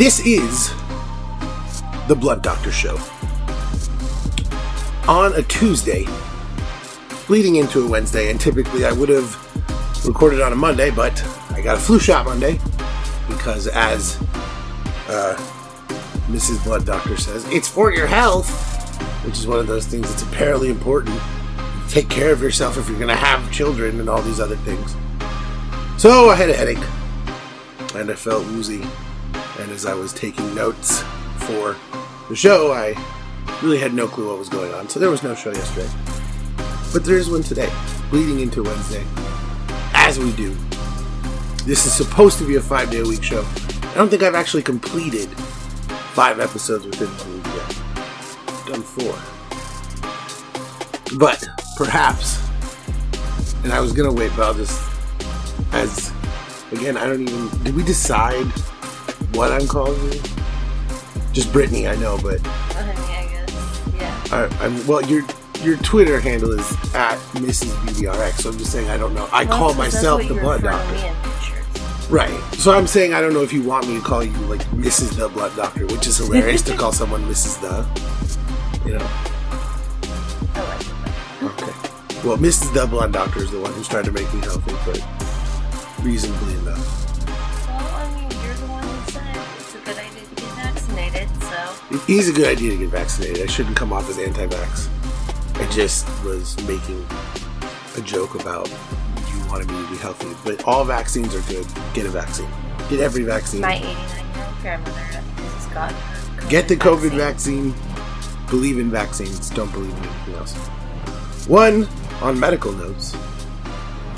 This is the Blunt Doctor Show. On a Tuesday, leading into a Wednesday, and typically I would have recorded on a Monday, but I got a flu shot Monday because, as uh, Mrs. Blunt Doctor says, it's for your health, which is one of those things that's apparently important. Take care of yourself if you're going to have children and all these other things. So I had a headache, and I felt woozy. And as I was taking notes for the show, I really had no clue what was going on. So there was no show yesterday. But there is one today, leading into Wednesday, as we do. This is supposed to be a five day a week show. I don't think I've actually completed five episodes within one week yet. Done four. But perhaps, and I was gonna wait, but I'll just, as again, I don't even. Did we decide what I'm calling you? Just Brittany, I know, but Honey, I guess. Yeah. I, I'm well. Your your Twitter handle is at Mrs. BDRX. So I'm just saying I don't know. I Well, call myself the blunt doctor. Right. So I'm saying I don't know if you want me to call you like Mrs. the Blunt Doctor, which is hilarious to call someone Mrs. the. You know. Like. Okay. Well, Mrs. the Blunt Doctor is the one who's trying to make me healthy, but reasonably enough. Is a good idea to get vaccinated. I shouldn't come off as anti-vax. I just was making a joke about you wanted me to be healthy, but all vaccines are good. Get a vaccine. Get every vaccine. My 89 year old grandmother has got her Get the COVID vaccine. Believe in vaccines. Don't believe in anything else. One, on medical notes,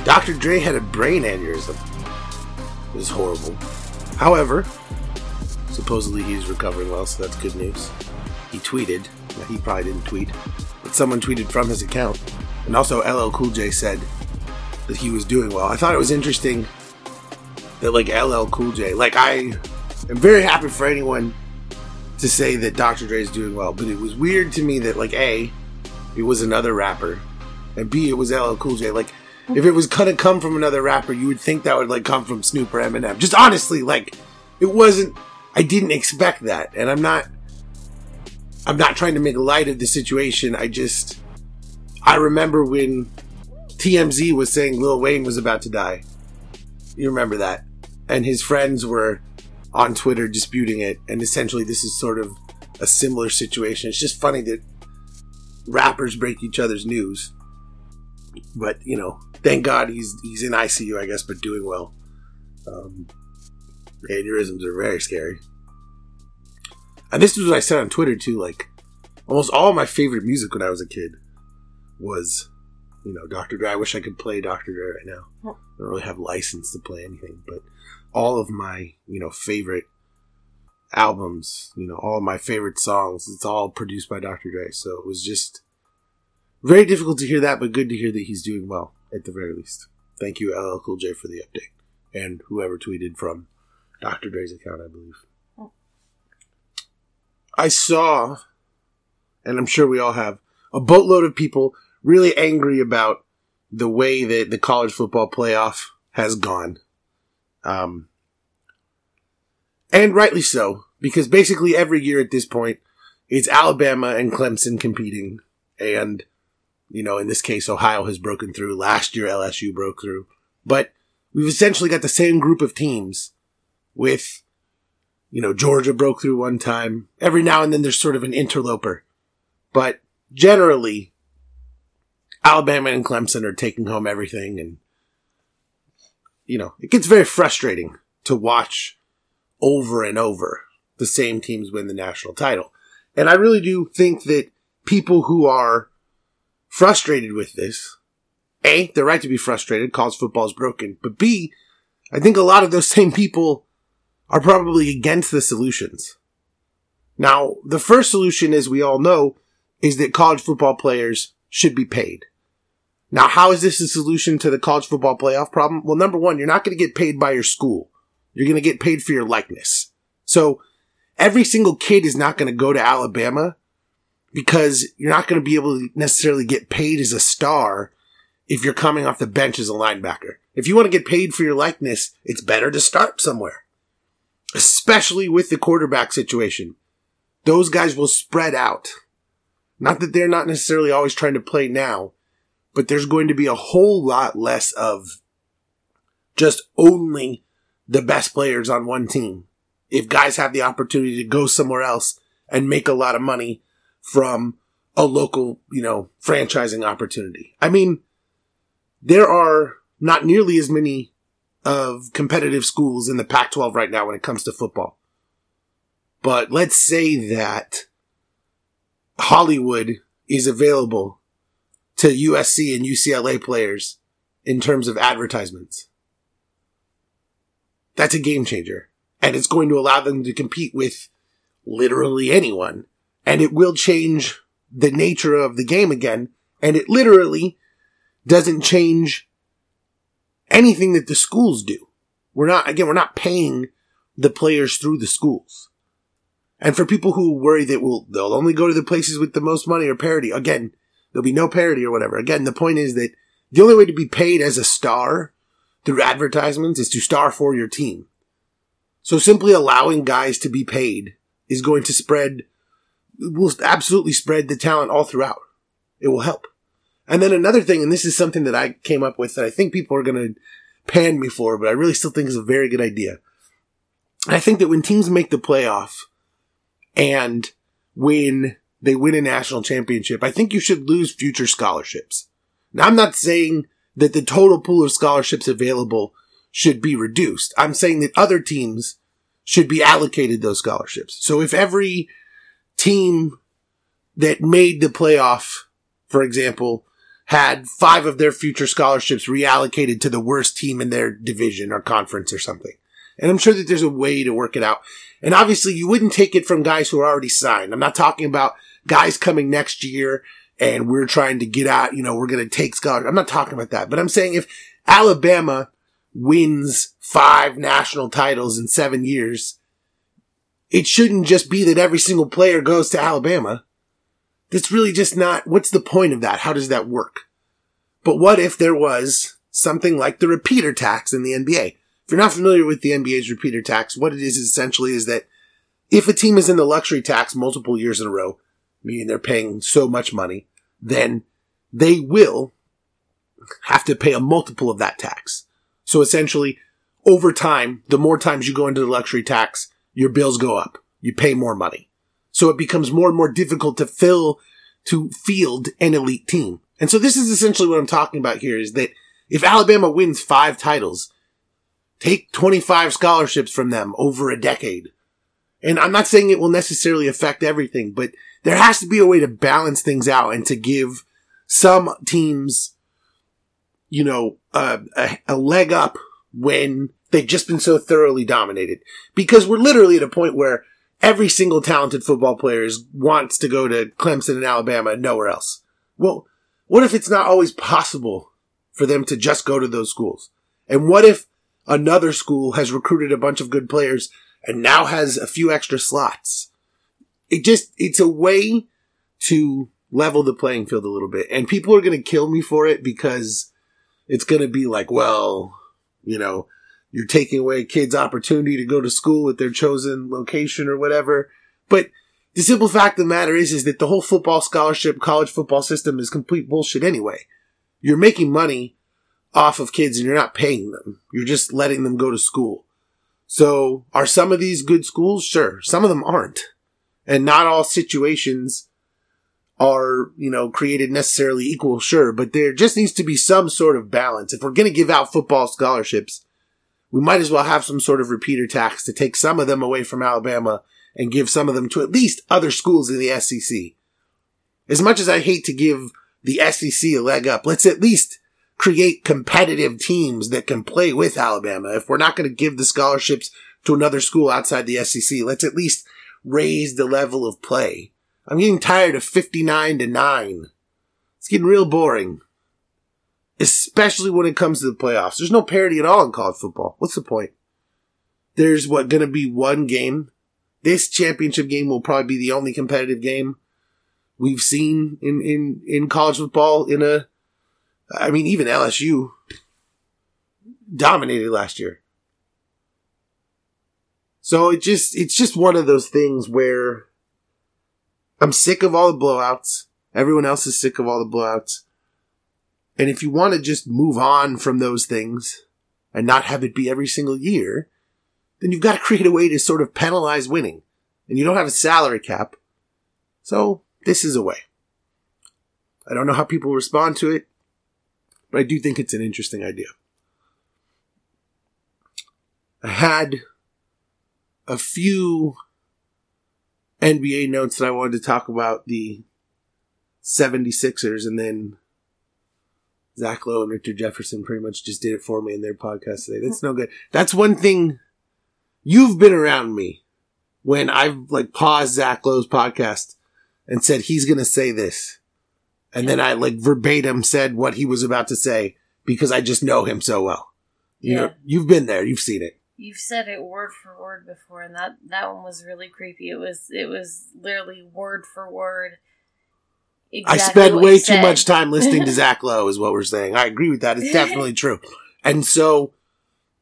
Dr. Dre had a brain aneurysm. It was horrible. However, supposedly he's recovering well, so that's good news. He tweeted, he probably didn't tweet, but someone tweeted from his account. And also, LL Cool J said that he was doing well. I thought it was interesting that, like, LL Cool J, like, I am very happy for anyone to say that Dr. Dre is doing well, but it was weird to me that like A, it was another rapper, and B, it was LL Cool J. Like, if it was gonna come from another rapper, you would think that would like come from Snoop or Eminem. Just honestly, like, it wasn't. I didn't expect that, and I'm not. I'm not trying to make light of the situation. I just, I remember when TMZ was saying Lil Wayne was about to die. You remember that, and his friends were on Twitter disputing it, and essentially this is sort of a similar situation. It's just funny that rappers break each other's news, but you know, thank God he's he's in ICU, I guess, but doing well. Um, aneurysms are very scary, and this is what I said on Twitter too. Like, almost all my favorite music when I was a kid was, you know, Dr. Dre. I wish I could play Dr. Dre right now. I don't really have license to play anything, but all of my you know favorite albums you know all of my favorite songs it's all produced by dr dre so it was just very difficult to hear that but good to hear that he's doing well at the very least thank you ll cool j for the update and whoever tweeted from dr dre's account i believe i saw and i'm sure we all have a boatload of people really angry about the way that the college football playoff has gone um, and rightly so, because basically every year at this point, it's Alabama and Clemson competing. And, you know, in this case, Ohio has broken through. Last year, LSU broke through. But we've essentially got the same group of teams with, you know, Georgia broke through one time. Every now and then there's sort of an interloper. But generally, Alabama and Clemson are taking home everything and you know, it gets very frustrating to watch over and over the same teams win the national title. And I really do think that people who are frustrated with this, A, they're right to be frustrated, college football is broken, but B, I think a lot of those same people are probably against the solutions. Now, the first solution, as we all know, is that college football players should be paid. Now, how is this a solution to the college football playoff problem? Well, number one, you're not going to get paid by your school. You're going to get paid for your likeness. So every single kid is not going to go to Alabama because you're not going to be able to necessarily get paid as a star if you're coming off the bench as a linebacker. If you want to get paid for your likeness, it's better to start somewhere. Especially with the quarterback situation. Those guys will spread out. Not that they're not necessarily always trying to play now, but there's going to be a whole lot less of just only the best players on one team. If guys have the opportunity to go somewhere else and make a lot of money from a local, you know, franchising opportunity. I mean, there are not nearly as many of competitive schools in the Pac 12 right now when it comes to football. But let's say that Hollywood is available to USC and UCLA players in terms of advertisements. That's a game changer. And it's going to allow them to compete with literally anyone. And it will change the nature of the game again. And it literally doesn't change anything that the schools do. We're not, again, we're not paying the players through the schools. And for people who worry that will they'll only go to the places with the most money or parity, again, there'll be no parity or whatever. Again, the point is that the only way to be paid as a star through advertisements is to star for your team. So simply allowing guys to be paid is going to spread, will absolutely spread the talent all throughout. It will help. And then another thing, and this is something that I came up with that I think people are going to pan me for, but I really still think is a very good idea. I think that when teams make the playoff, and when they win a national championship, I think you should lose future scholarships. Now, I'm not saying that the total pool of scholarships available should be reduced. I'm saying that other teams should be allocated those scholarships. So if every team that made the playoff, for example, had five of their future scholarships reallocated to the worst team in their division or conference or something. And I'm sure that there's a way to work it out. And obviously you wouldn't take it from guys who are already signed. I'm not talking about guys coming next year and we're trying to get out, you know, we're going to take scholars. I'm not talking about that, but I'm saying if Alabama wins five national titles in seven years, it shouldn't just be that every single player goes to Alabama. That's really just not, what's the point of that? How does that work? But what if there was something like the repeater tax in the NBA? If you're not familiar with the NBA's repeater tax, what it is essentially is that if a team is in the luxury tax multiple years in a row, meaning they're paying so much money, then they will have to pay a multiple of that tax. So essentially, over time, the more times you go into the luxury tax, your bills go up. You pay more money. So it becomes more and more difficult to fill, to field an elite team. And so this is essentially what I'm talking about here is that if Alabama wins five titles, Take 25 scholarships from them over a decade. And I'm not saying it will necessarily affect everything, but there has to be a way to balance things out and to give some teams, you know, a, a leg up when they've just been so thoroughly dominated. Because we're literally at a point where every single talented football player wants to go to Clemson and Alabama and nowhere else. Well, what if it's not always possible for them to just go to those schools? And what if another school has recruited a bunch of good players and now has a few extra slots. It just, it's a way to level the playing field a little bit. And people are going to kill me for it because it's going to be like, well, you know, you're taking away kids' opportunity to go to school at their chosen location or whatever. But the simple fact of the matter is, is that the whole football scholarship, college football system is complete bullshit anyway. You're making money off of kids and you're not paying them. You're just letting them go to school. So are some of these good schools? Sure. Some of them aren't. And not all situations are, you know, created necessarily equal. Sure. But there just needs to be some sort of balance. If we're going to give out football scholarships, we might as well have some sort of repeater tax to take some of them away from Alabama and give some of them to at least other schools in the SEC. As much as I hate to give the SEC a leg up, let's at least create competitive teams that can play with Alabama. If we're not going to give the scholarships to another school outside the SEC, let's at least raise the level of play. I'm getting tired of 59 to 9. It's getting real boring. Especially when it comes to the playoffs. There's no parity at all in college football. What's the point? There's what gonna be one game. This championship game will probably be the only competitive game we've seen in, in, in college football in a I mean, even LSU dominated last year. So it just it's just one of those things where I'm sick of all the blowouts. Everyone else is sick of all the blowouts. And if you want to just move on from those things and not have it be every single year, then you've got to create a way to sort of penalize winning. And you don't have a salary cap. So this is a way. I don't know how people respond to it, but I do think it's an interesting idea. I had a few NBA notes that I wanted to talk about the 76ers and then Zach Lowe and Richard Jefferson pretty much just did it for me in their podcast today. That's mm. no good. That's one thing you've been around me when I've like paused Zach Lowe's podcast and said he's going to say this. And then I like verbatim said what he was about to say because I just know him so well. You Yeah. know, you've been there. You've seen it. You've said it word for word before, and that that one was really creepy. It was it was literally word for word. I spend way too said. much time listening to Zach Lowe, is what we're saying. I agree with that. It's definitely true. And so,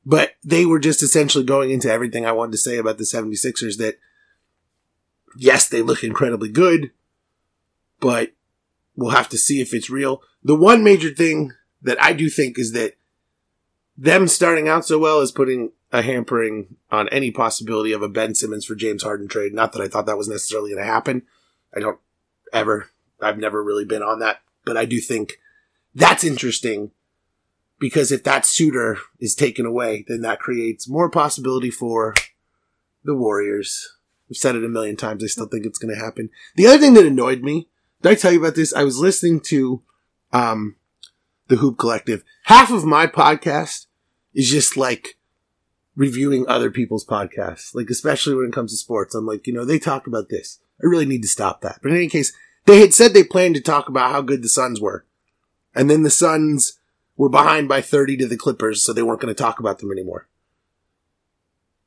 but they were just essentially going into everything I wanted to say about the 76ers that, yes, they look incredibly good, but we'll have to see if it's real. The one major thing that I do think is that them starting out so well is putting a hampering on any possibility of a Ben Simmons for James Harden trade. Not that I thought that was necessarily going to happen. I don't ever I've never really been on that, but I do think that's interesting because if that suitor is taken away, then that creates more possibility for the Warriors. I've said it a million times. I still think it's going to happen. The other thing that annoyed me, did I tell you about this? I was listening to, um, the Hoop Collective. Half of my podcast is just like reviewing other people's podcasts, like especially when it comes to sports. I'm like, you know, they talk about this. I really need to stop that. But in any case, they had said they planned to talk about how good the Suns were. And then the Suns were behind by 30 to the Clippers, so they weren't going to talk about them anymore.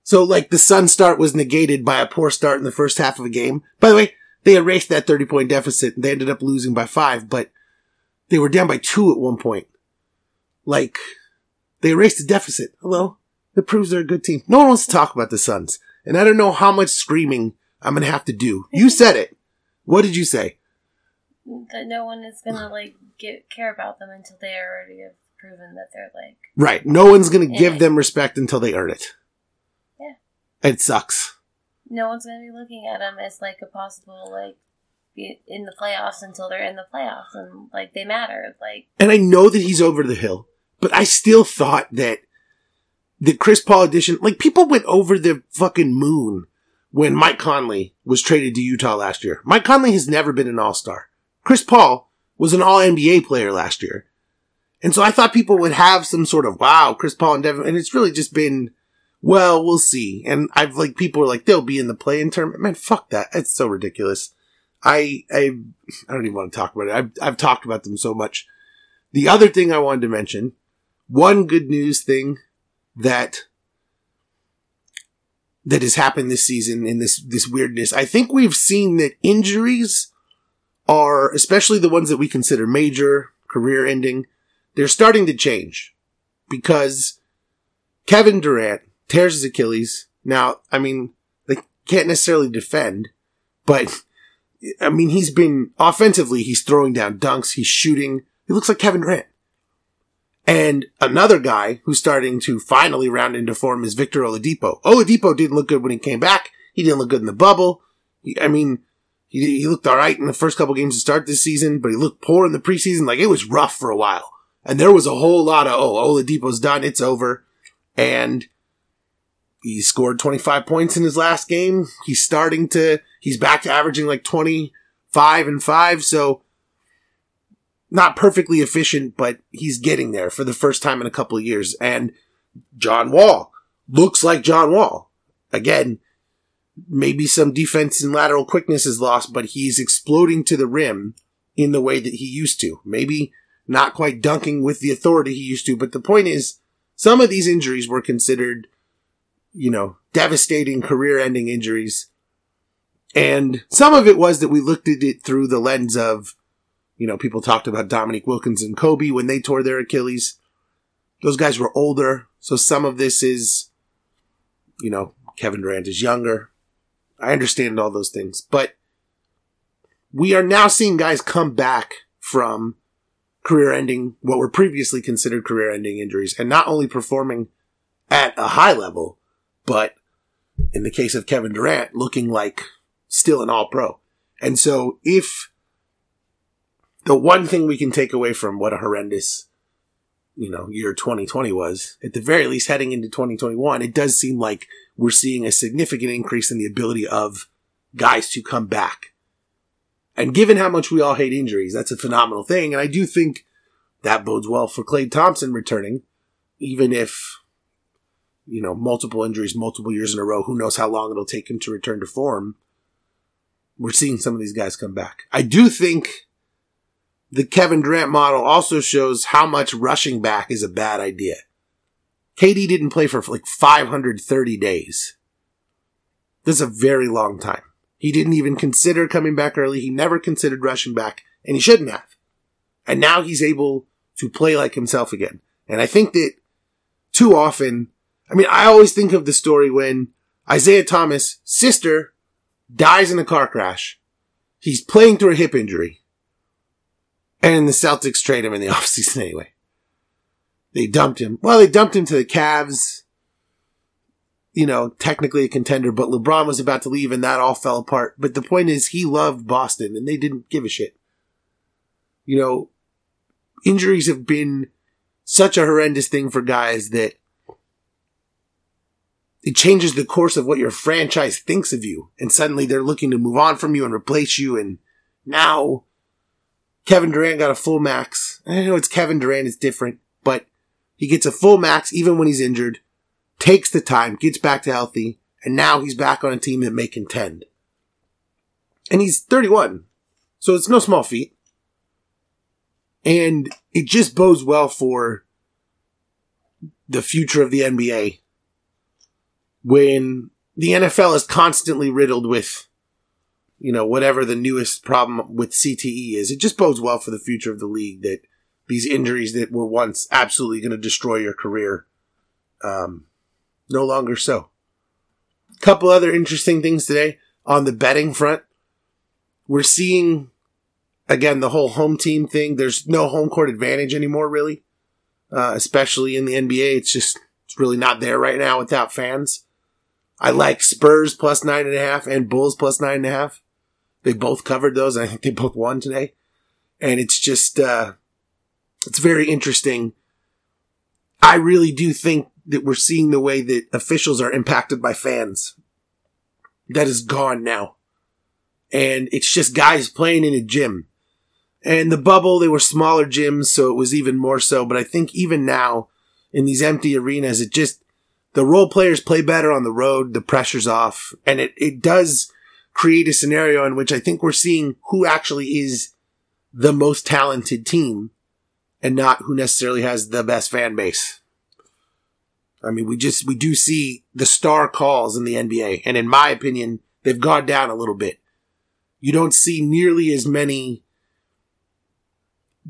So, like, the Sun start was negated by a poor start in the first half of a game. By the way, they erased that 30 point deficit and they ended up losing by five, but they were down by two at one point. Like, they erased the deficit. Hello? That proves they're a good team. No one wants to talk about the Suns. And I don't know how much screaming I'm going to have to do. You said it. What did you say? That no one is gonna like get care about them until they already have proven that they're like Right. No one's going to give them respect until they earn it. Yeah. It sucks. no one's gonna be looking at them as like a possible like in the playoffs until they're in the playoffs and like they matter like And I know that he's over the hill, but I still thought that the Chris Paul edition, like people went over the fucking moon when Mike Conley was traded to Utah last year. Mike Conley has never been an all-star. Chris Paul was an all NBA player last year. And so I thought people would have some sort of wow, Chris Paul and Devin, and it's really just been, well, we'll see. And I've like, people are like, they'll be in the play-in tournament. Man, fuck that. It's so ridiculous. I, I, I don't even want to talk about it. I've, I've talked about them so much. The other thing I wanted to mention, one good news thing that that has happened this season in this this weirdness. I think we've seen that injuries are, especially the ones that we consider major, career ending, they're starting to change because Kevin Durant tears his Achilles. Now, I mean, they can't necessarily defend, but I mean, he's been offensively, he's throwing down dunks, he's shooting. He looks like Kevin Durant. And another guy who's starting to finally round into form is Victor Oladipo. Oladipo didn't look good when he came back. He didn't look good in the bubble. I mean, he, he looked all right in the first couple games to start this season, but he looked poor in the preseason. Like it was rough for a while. And there was a whole lot of, oh, Oladipo's done. It's over. And he scored 25 points in his last game. He's starting to, he's back to averaging like 25 and 5. So not perfectly efficient, but he's getting there for the first time in a couple of years. And John Wall looks like John Wall. Again, maybe some defense and lateral quickness is lost, but he's exploding to the rim in the way that he used to. Maybe not quite dunking with the authority he used to, but the point is, some of these injuries were considered, you know, devastating career ending injuries. And some of it was that we looked at it through the lens of, you know, people talked about Dominique Wilkins and Kobe when they tore their Achilles. Those guys were older, so some of this is, you know, Kevin Durant is younger. I understand all those things, but we are now seeing guys come back from career ending, what were previously considered career ending injuries, and not only performing at a high level, but in the case of Kevin Durant, looking like still an all pro. And so if the one thing we can take away from what a horrendous, you know, year 2020 was, at the very least heading into 2021, it does seem like we're seeing a significant increase in the ability of guys to come back. And given how much we all hate injuries, that's a phenomenal thing. And I do think that bodes well for Klay Thompson returning, even if, you know, multiple injuries, multiple years in a row, who knows how long it'll take him to return to form. We're seeing some of these guys come back. I do think the Kevin Durant model also shows how much rushing back is a bad idea. KD didn't play for like 530 days. That's a very long time. He didn't even consider coming back early. He never considered rushing back, and he shouldn't have. And now he's able to play like himself again. And I think that too often, I mean, I always think of the story when Isaiah Thomas' sister dies in a car crash. He's playing through a hip injury. And the Celtics trade him in the offseason anyway. They dumped him. Well, they dumped him to the Cavs. You know, technically a contender, but LeBron was about to leave and that all fell apart. But the point is, he loved Boston and they didn't give a shit. You know, injuries have been such a horrendous thing for guys that it changes the course of what your franchise thinks of you. And suddenly they're looking to move on from you and replace you. And now Kevin Durant got a full max. I know it's Kevin Durant, it's different, but he gets a full max even when he's injured, takes the time, gets back to healthy, and now he's back on a team that may contend. And he's 31, so it's no small feat. And it just bodes well for the future of the NBA when the NFL is constantly riddled with you know, whatever the newest problem with CTE is. It just bodes well for the future of the league that these injuries that were once absolutely going to destroy your career, um, no longer so. Couple other interesting things today on the betting front. We're seeing again the whole home team thing. There's no home court advantage anymore, really, uh, especially in the NBA. It's just it's really not there right now without fans. I like Spurs plus nine and a half and Bulls plus nine and a half. They both covered those. I think they both won today. And it's just, uh, it's very interesting. I really do think that we're seeing the way that officials are impacted by fans. That is gone now. And it's just guys playing in a gym. And the bubble, they were smaller gyms, so it was even more so. But I think even now, in these empty arenas, it just, the role players play better on the road, the pressure's off, and it, it does create a scenario in which I think we're seeing who actually is the most talented team and not who necessarily has the best fan base. I mean, we just, we do see the star calls in the NBA. And in my opinion, they've gone down a little bit. You don't see nearly as many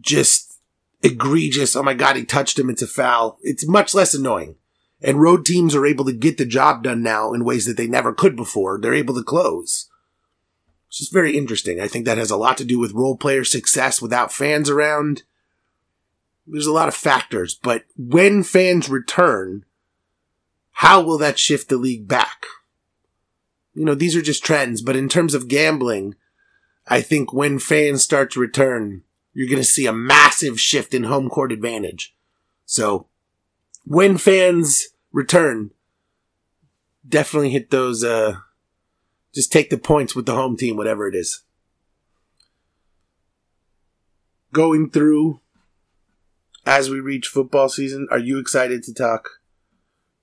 just egregious, oh my God, he touched him, it's a foul. It's much less annoying. And road teams are able to get the job done now in ways that they never could before. They're able to close. It's just very interesting. I think that has a lot to do with role player success without fans around. There's a lot of factors, but when fans return, how will that shift the league back? You know, these are just trends, but in terms of gambling, I think when fans start to return, you're going to see a massive shift in home court advantage. So when fans return, definitely hit those, uh, just take the points with the home team, whatever it is. Going through as we reach football season, are you excited to talk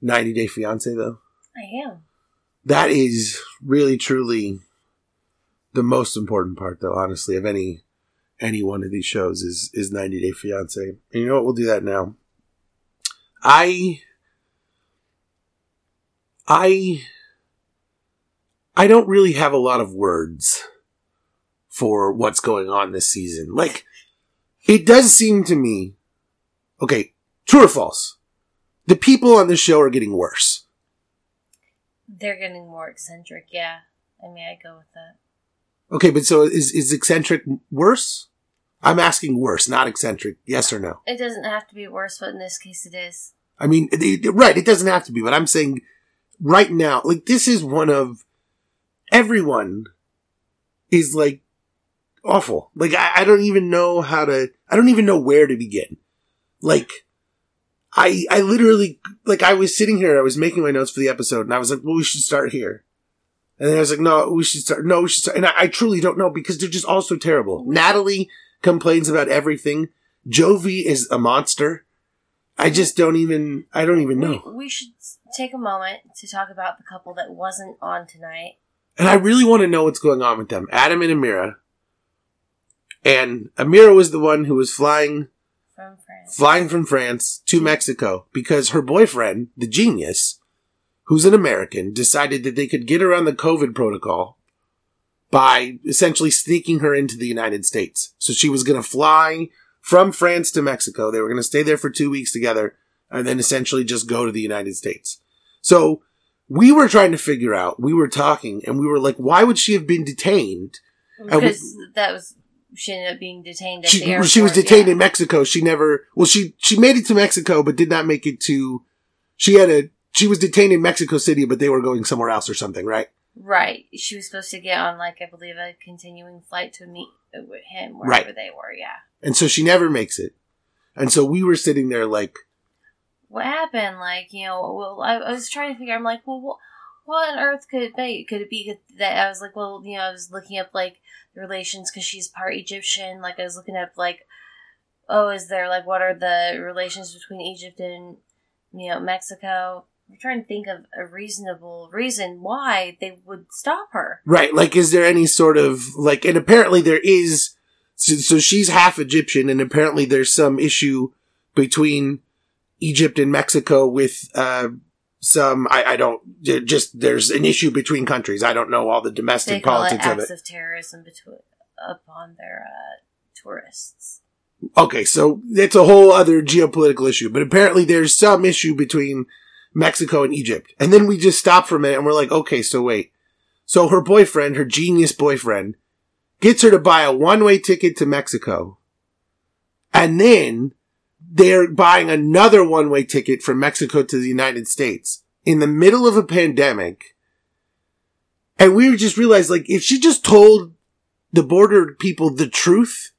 90 Day Fiance though? I am. That is really truly the most important part though, honestly, of any any one of these shows is is 90 Day Fiance. And you know what? We'll do that now. I I I don't really have a lot of words for what's going on this season. Like, it does seem to me, okay, true or false? The people on this show are getting worse. They're getting more eccentric, yeah. I mean, I go with that. Okay, but so is is eccentric worse? I'm asking worse, not eccentric. Yes or no? It doesn't have to be worse, but in this case, it is. I mean, it- it- right? It doesn't have to be, but I'm saying right now, like this is one of everyone is like awful. Like I, I don't even know how to. I don't even know where to begin. Like I, I literally like I was sitting here. I was making my notes for the episode, and I was like, "Well, we should start here." And then I was like, "No, we should start. No, we should start." And I, I truly don't know because they're just all so terrible. Natalie complains about everything. Jovi is a monster. I just don't even. I don't even know. We, we should take a moment to talk about the couple that wasn't on tonight. And I really want to know what's going on with them. Adam and Amira. And Amira was the one who was flying From France. flying from France to Mexico because her boyfriend, the genius, who's an American, decided that they could get around the COVID protocol by essentially sneaking her into the United States. So she was going to fly from France to Mexico. They were going to stay there for two weeks together and then essentially just go to the United States. So we were trying to figure out, we were talking and we were like, why would she have been detained? we- Because that was she ended up being detained at She, airport. she was detained yeah. in Mexico. She never, well, she, she made it to Mexico, but did not make it to, she had a, she was detained in Mexico City, but they were going somewhere else or something, right? Right. She was supposed to get on like I believe a continuing flight to meet with him wherever Right. they were. Yeah. And so she never makes it. And so we were sitting there like, What happened? Like you know, well, I, I was trying to figure. I'm like, well, what, what on earth could it be? Could it be that I was like, well, you know, I was looking up like the relations because she's part Egyptian. Like I was looking up like, oh, is there like what are the relations between Egypt and you know Mexico? I'm trying to think of a reasonable reason why they would stop her. right, like, is there any sort of, like, and apparently there is, so, so she's half Egyptian and apparently there's some issue between Egypt and Mexico with, uh, some, I, I don't, just, there's an issue between countries. I don't know all the They domestic call it politics of it. acts of terrorism between upon their uh, tourists. Okay, so it's a whole other geopolitical issue, but apparently there's some issue between Mexico and Egypt. And then we just stop for a minute and we're like, okay, so wait. So her boyfriend, her genius boyfriend, gets her to buy a one way ticket to Mexico. And then they're buying another one way ticket from Mexico to the United States in the middle of a pandemic. And we just realized, like, if she just told the border people the truth,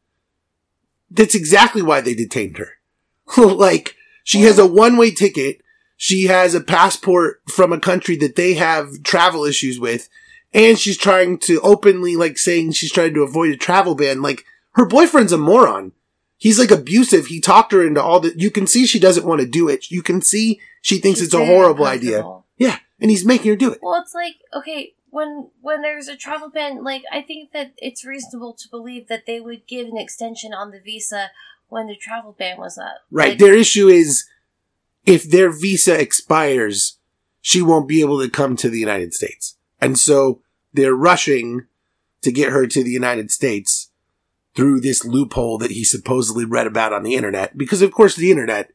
that's exactly why they detained her. like, she has a one way ticket. She has a passport from a country that they have travel issues with. And she's trying to openly, like, saying she's trying to avoid a travel ban. Like, her boyfriend's a moron. He's like abusive. He talked her into all the, you can see she doesn't want to do it. You can see she thinks She's it's a horrible idea. Yeah. And he's making her do it. Well, it's like okay, when when there's a travel ban, like I think that it's reasonable to believe that they would give an extension on the visa when the travel ban was up. Right. Like, Their issue is if their visa expires, she won't be able to come to the United States. And so they're rushing to get her to the United States through this loophole that he supposedly read about on the internet. Because of course the internet,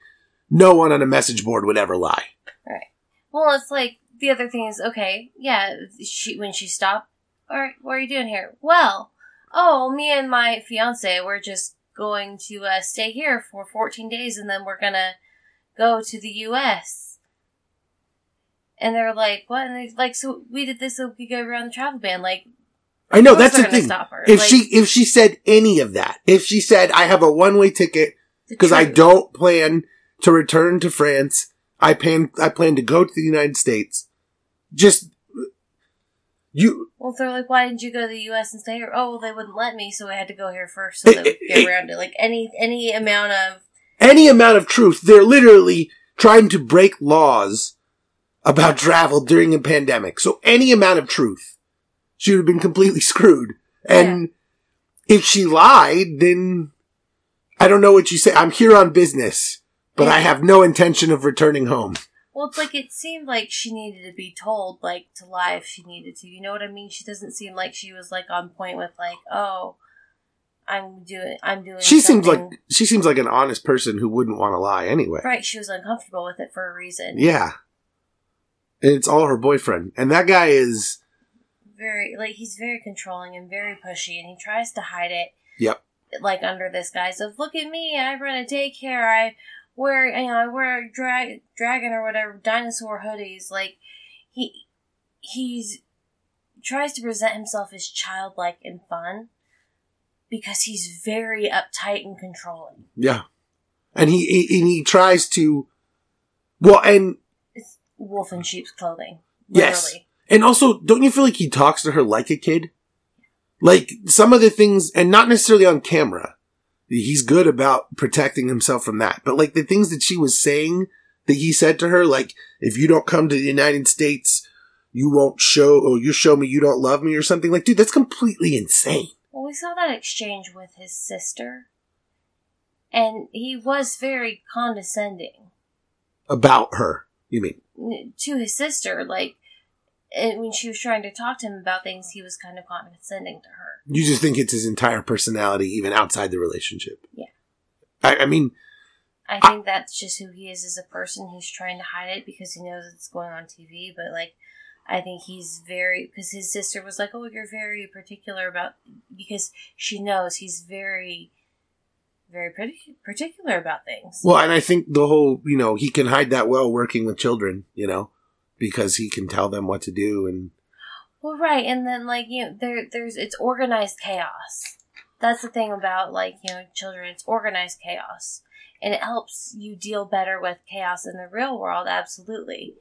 no one on a message board would ever lie. Right. Well, it's like the other thing is okay, yeah. She when she stopped, all right, what are you doing here? Well, oh, me and my fiance, we're just going to uh, stay here for 14 days, and then we're gonna go to the U.S. And they're like, what? And they're like, so we did this so we could go around the travel ban. Like, I know that's the thing. If Like- she if she said any of that, if she said I have a one way ticket because I don't plan to return to France. I plan I plan to go to the United States. Just you Well, they're like, why didn't you go to the U.S. and stay here? Oh, well, they wouldn't let me, so I had to go here first so could eh, get around it. Like any any amount of any amount of truth. They're literally trying to break laws about travel during a pandemic. So any amount of truth, she would have been completely screwed. And if she lied, then I don't know what you say. I'm here on business, but I have no intention of returning home. well, it's like it seemed like she needed to be told like to lie if she needed to. You know what I mean? She doesn't seem like she was like on point with like, oh, I'm doing, I'm doing. She seems like she seems like an honest person who wouldn't want to lie anyway. right. She was uncomfortable with it for a reason. Yeah. and it's all her boyfriend. And that guy is very like he's very controlling and very pushy, and he tries to hide it. Yep. Like under this guise of "Look at me, I run a daycare. I wear you know I wear drag dragon or whatever dinosaur hoodies." Like he he's tries to present himself as childlike and fun because he's very uptight and controlling. yeah, and he, he and he tries to well and It's wolf in sheep's clothing. Yes. And also, don't you feel like he talks to her like a kid? Like some of the things, and not necessarily on camera. He's good about protecting himself from that. But like the things that she was saying that he said to her, like, if you don't come to the United States, you won't show, or you show me you don't love me or something. Like, dude, that's completely insane. Well, we saw that exchange with his sister, and he was very condescending About her, you mean? to his sister. Like, and when she was trying to talk to him about things, he was kind of condescending to her. You just think it's his entire personality, even outside the relationship. Yeah. I, I mean, I I- think that's just who he is as a person. He's trying to hide it because he knows it's going on TV, but like. I think he's very because his sister was like, "Oh, you're very particular about," because she knows he's very, very pretty particular about things. Well, and I think the whole, you know, he can hide that well working with children, you know, because he can tell them what to do and Well, right, and then like you know, there, there's it's organized chaos. That's the thing about like you know children. It's organized chaos, and it helps you deal better with chaos in the real world. Absolutely.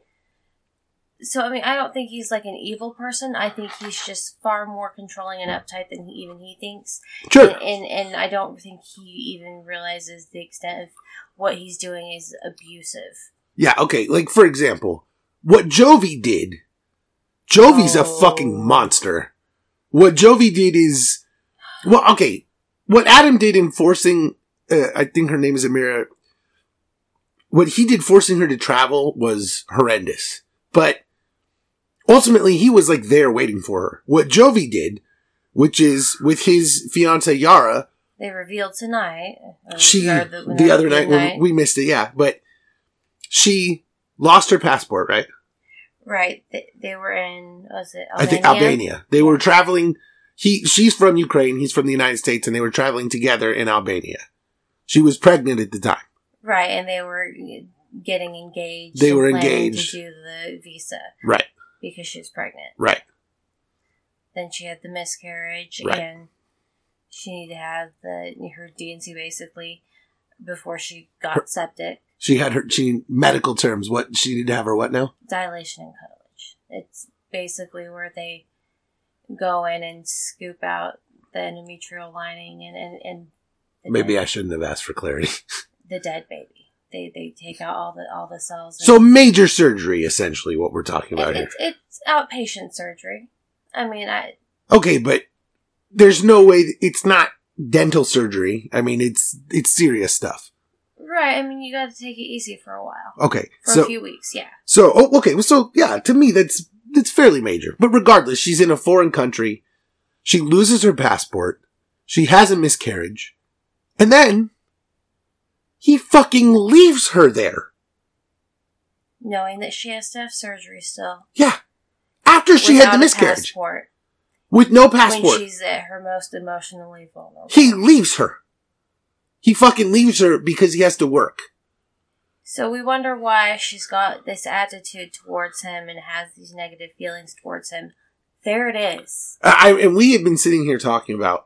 So I mean, I don't think he's like an evil person. I think he's just far more controlling and uptight than he, even he thinks. sure. And, and and I don't think he even realizes the extent of what he's doing is abusive. Yeah, okay. Like for example, what Jovi did. Jovi's a Oh. fucking monster. What Jovi did is well, okay. What Adam did in forcing uh, I think her name is Amira what he did forcing her to travel was horrendous. But ultimately he was like there waiting for her. What Jovi did, which is with his fiance Yara, They revealed tonight. she or the, other night when we missed it, yeah. But she lost her passport, right? Right. They, they were in, was it Albania? I think Albania. They were traveling. He, she's from Ukraine. He's from the United States, and they were traveling together in Albania. She was pregnant at the time. Right, and they were getting engaged. They were engaged. To do the visa Right, because she was pregnant. right, Then she had the miscarriage, Right. and she needed to have the her D&C basically before she got septic. She had her, she, medical terms, what, she did have her what now? Dilation and curettage. It's basically where they go in and scoop out the endometrial lining and, and, and Maybe dead, I shouldn't have asked for clarity. the dead baby. They they take out all the all the cells. so major surgery, essentially, what we're talking about It- here. it's, it's outpatient surgery. I mean, I Okay, but there's no way, it's not dental surgery. I mean, it's, it's serious stuff. Right. I mean, you got to take it easy for a while, Okay, for so. a few weeks. Yeah, So, oh, okay, so yeah, to me that's that's fairly major. But regardless, she's in a foreign country. She loses her passport. She has a miscarriage. And then he fucking leaves her there. knowing that she has to have surgery still. Yeah. After she without had the miscarriage passport, with no passport. when she's at her most emotionally vulnerable. He leaves her. He fucking leaves her because he has to work. So we wonder why she's got this attitude towards him and has these negative feelings towards him. There it is. I, I- and we have been sitting here talking about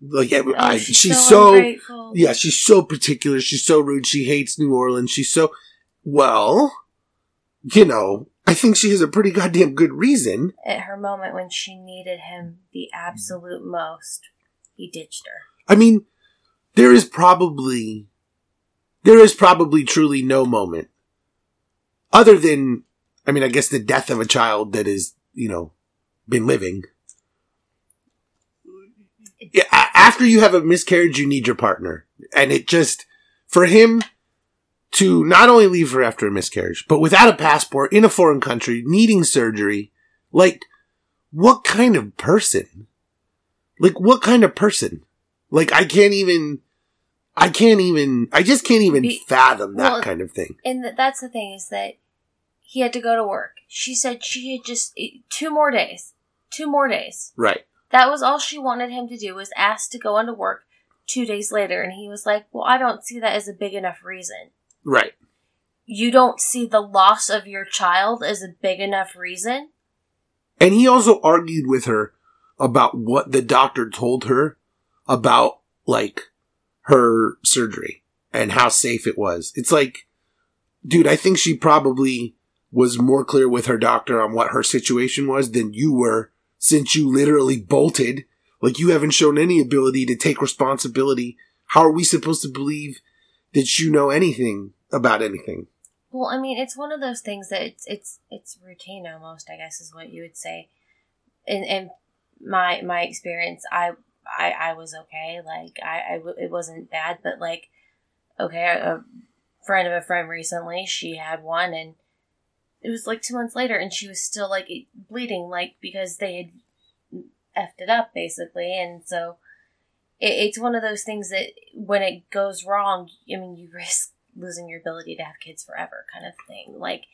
like I, Oh, I- she's, she's, so, so. Yeah, she's so particular. She's so rude. She hates New Orleans. She's so, well, you know, I think she has a pretty goddamn good reason. At her moment when she needed him the absolute most, he ditched her. I mean, there is probably, there is probably truly no moment other than, I mean, I guess the death of a child that is, you know, been living. After you have a miscarriage, you need your partner. And it just, for him to not only leave her after a miscarriage, but without a passport in a foreign country, needing surgery, like, what kind of person? Like, what kind of person? Like, I can't even, I can't even, I just can't even Be- fathom that well, kind of thing. And th- that's the thing is that he had to go to work. She said she had just eh, two more days. Two more days. Right. That was all she wanted him to do was ask to go into work two days later. And he was like, Well, I don't see that as a big enough reason. Right. You don't see the loss of your child as a big enough reason? And he also argued with her about what the doctor told her about, like, her surgery and how safe it was. It's like, dude, I think she probably was more clear with her doctor on what her situation was than you were since you literally bolted. Like, you haven't shown any ability to take responsibility. How are we supposed to believe that you know anything about anything? Well, I mean, it's one of those things that it's it's it's routine almost. I guess is what you would say. In in my my experience, I I I was okay. Like I, I it wasn't bad, but like okay, a friend of a friend recently, she had one, and it was like two months later, and she was still like bleeding, like because they had effed it up basically, and so it, it's one of those things that when it goes wrong, I mean, you risk losing your ability to have kids forever, kind of thing. Like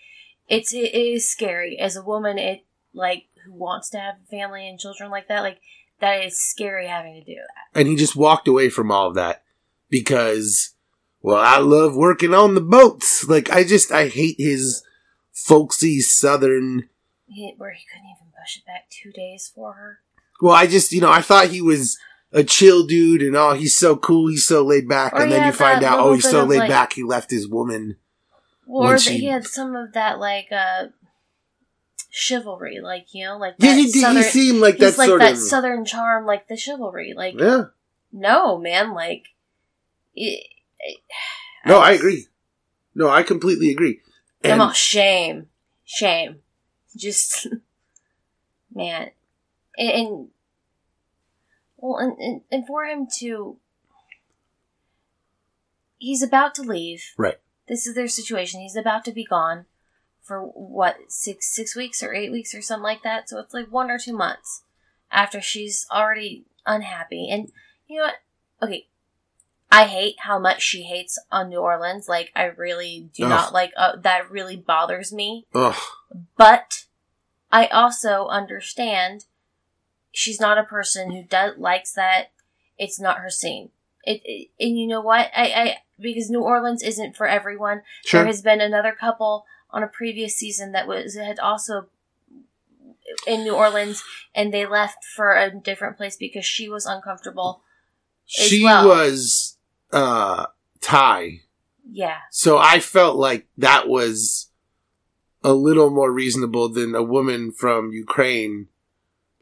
it's it is scary as a woman. It like who wants to have a family and children like that, like that is scary having to do that. And he just walked away from all of that because, well, I love working on the boats. Like, I just, I hate his folksy southern. He, where he couldn't even push it back two days for her. Well, I just, you know, I thought he was a chill dude and oh, he's so cool, he's so laid back. Or and then you find out, oh, he's so laid like- back, he left his woman. Or she- he had some of that like uh chivalry, like you know, like Yeah, he, did, he southern, seemed like he's that like that of. southern charm, like the chivalry. Like yeah. no, man, like it, it- No, I agree. No, I completely agree. And all shame, shame, just man, and, and well, and, and and for him to, he's about to leave. Right. This is their situation. He's about to be gone for what six six weeks or eight weeks or something like that. So it's like one or two months after she's already unhappy. And you know what? Okay, I hate how much she hates on New Orleans. Like I really do Ugh. not like. Uh, that really bothers me. ugh, But I also understand she's not a person who does likes that. It's not her scene. It, it and you know what? I, I because New Orleans isn't for everyone. sure. There has been another couple on a previous season that was had also in New Orleans, and they left for a different place because she was uncomfortable. She well. was uh Thai. Yeah, So I felt like that was a little more reasonable than a woman from Ukraine,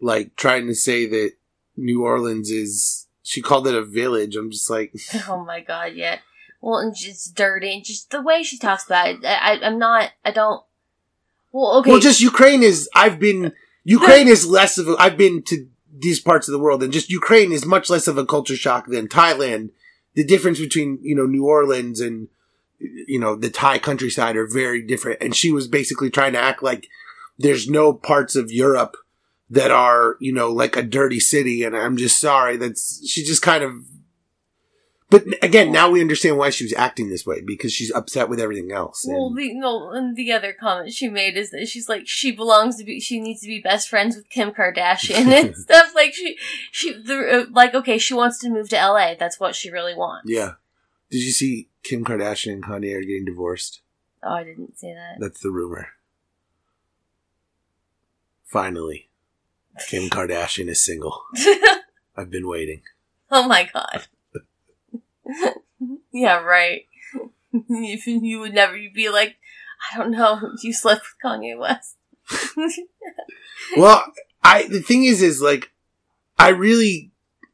like trying to say that New Orleans is. She called it a village. I'm just like, Oh my god, yeah. Well, and just dirty, and just the way she talks about it. I, I'm not. I don't. Well, okay. well, just Ukraine is. I've been. Ukraine is less of a. I've been to these parts of the world, and just Ukraine is much less of a culture shock than Thailand. The difference between you know New Orleans and you know the Thai countryside are very different. And she was basically trying to act like there's no parts of Europe that are you know like a dirty city. And I'm just sorry. That's she just kind of. But again, now we understand why she was acting this way because she's upset with everything else. and- Well, the no, and the other comment she made is that she's like she belongs to be, she needs to be best friends with Kim Kardashian and stuff. Like she, she, the, uh, like okay, she wants to move to LA. That's what she really wants. Yeah. Did you see Kim Kardashian and Kanye are getting divorced? Oh, I didn't see that. That's the rumor. Finally, Kim Kardashian is single. I've been waiting. oh my god. yeah, right. if you would never, you'd be like, I don't know, you slept with Kanye West. Well, I the thing is, is like, I really